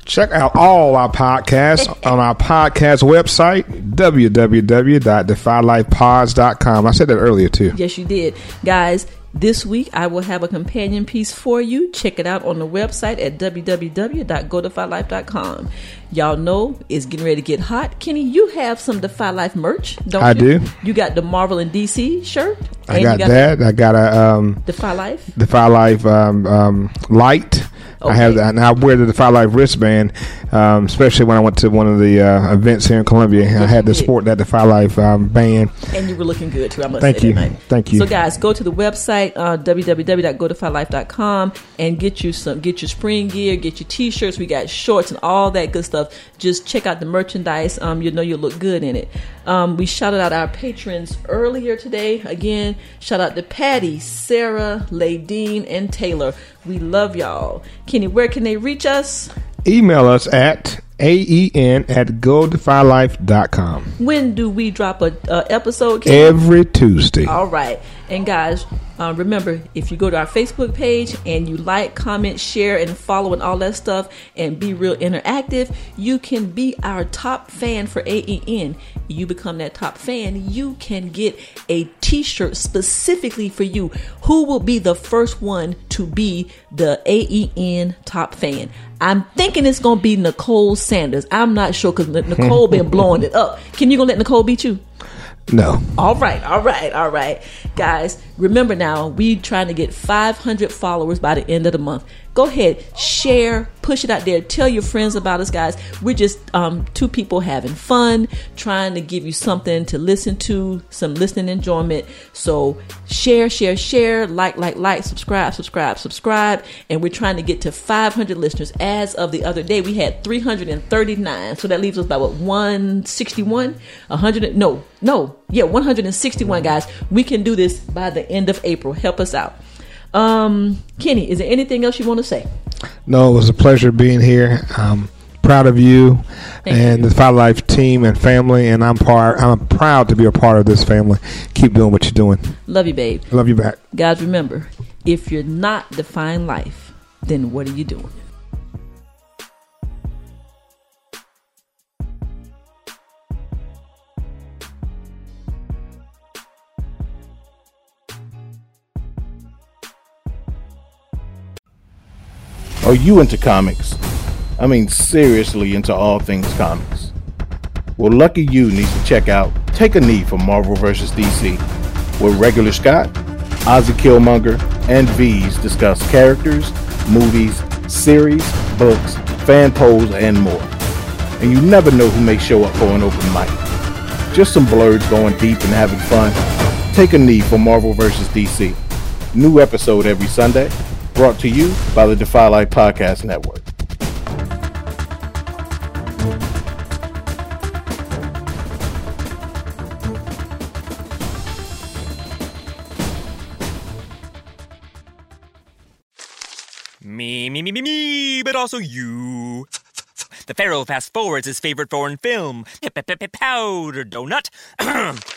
Check out all our podcasts (laughs) on our podcast website, www.defylifepods.com. I said that earlier too. Yes, you did. Guys, this week I will have a companion piece for you. Check it out on the website at www.godefylife.com. Y'all know it's getting ready to get hot. Kenny, you have some Defy Life merch, don't I you? do. You got the Marvel and DC shirt. I and you got, that. I got a um, Defy Life. Defy Life um, um, light. I have that, and I wear the Defy Life wristband, um, especially when I went to one of the uh, events here in Columbia. I had to sport that Defy Life um, band. And you were looking good too. I must Thank say you. Thank you. So, guys, go to the website uh, www.godefylife.com and get you some, get your spring gear, get your t-shirts. We got shorts and all that good stuff. Just check out the merchandise. Um, you know you'll look good in it. Um, we shouted out our patrons earlier today. Again, shout out to Patty, Sarah, Ladine, and Taylor. We love y'all. Kenny, where can they reach us? Email us at aen at godefylife.com. When do we drop a uh, episode? Kenny? Every Tuesday. All right. And guys, uh, remember, if you go to our Facebook page and you like, comment, share, and follow and all that stuff and be real interactive, you can be our top fan for AEN. You become that top fan, you can get a t shirt specifically for you. Who will be the first one to be the AEN top fan? I'm thinking it's gonna be Nicole Sanders. I'm not sure because Nicole been (laughs) blowing it up. Can you gonna let Nicole beat you? No. All right, all right, all right. Guys, remember now, we trying to get 500 followers by the end of the month. Go ahead, share, push it out there. Tell your friends about us, guys. We're just um, two people having fun, trying to give you something to listen to, some listening enjoyment. So share, share, share, like, like, like, subscribe, subscribe, subscribe. And we're trying to get to 500 listeners. As of the other day, we had 339. So that leaves us about what 161, 100. No, no, yeah, 161 guys. We can do this by the end of April. Help us out. Um, Kenny, is there anything else you want to say? No, it was a pleasure being here. Um, proud of you Thank and the Defy Life team and family, and I'm part. I'm proud to be a part of this family. Keep doing what you're doing. Love you, babe. Love you back. Guys, remember, if you're not define life, then what are you doing? Are you into comics? I mean, seriously into all things comics. Well, lucky you needs to check out Take a Knee for Marvel vs. DC, where regular Scott, Ozzy Killmonger, and V's discuss characters, movies, series, books, fan polls, and more. And you never know who may show up for an open mic. Just some blurs going deep and having fun. Take a knee for Marvel vs. DC. New episode every Sunday, brought to you by the Defy Life Podcast Network. Me, me, me, me, me, but also you. The Pharaoh fast forwards his favorite foreign film, Powder Donut. (clears throat)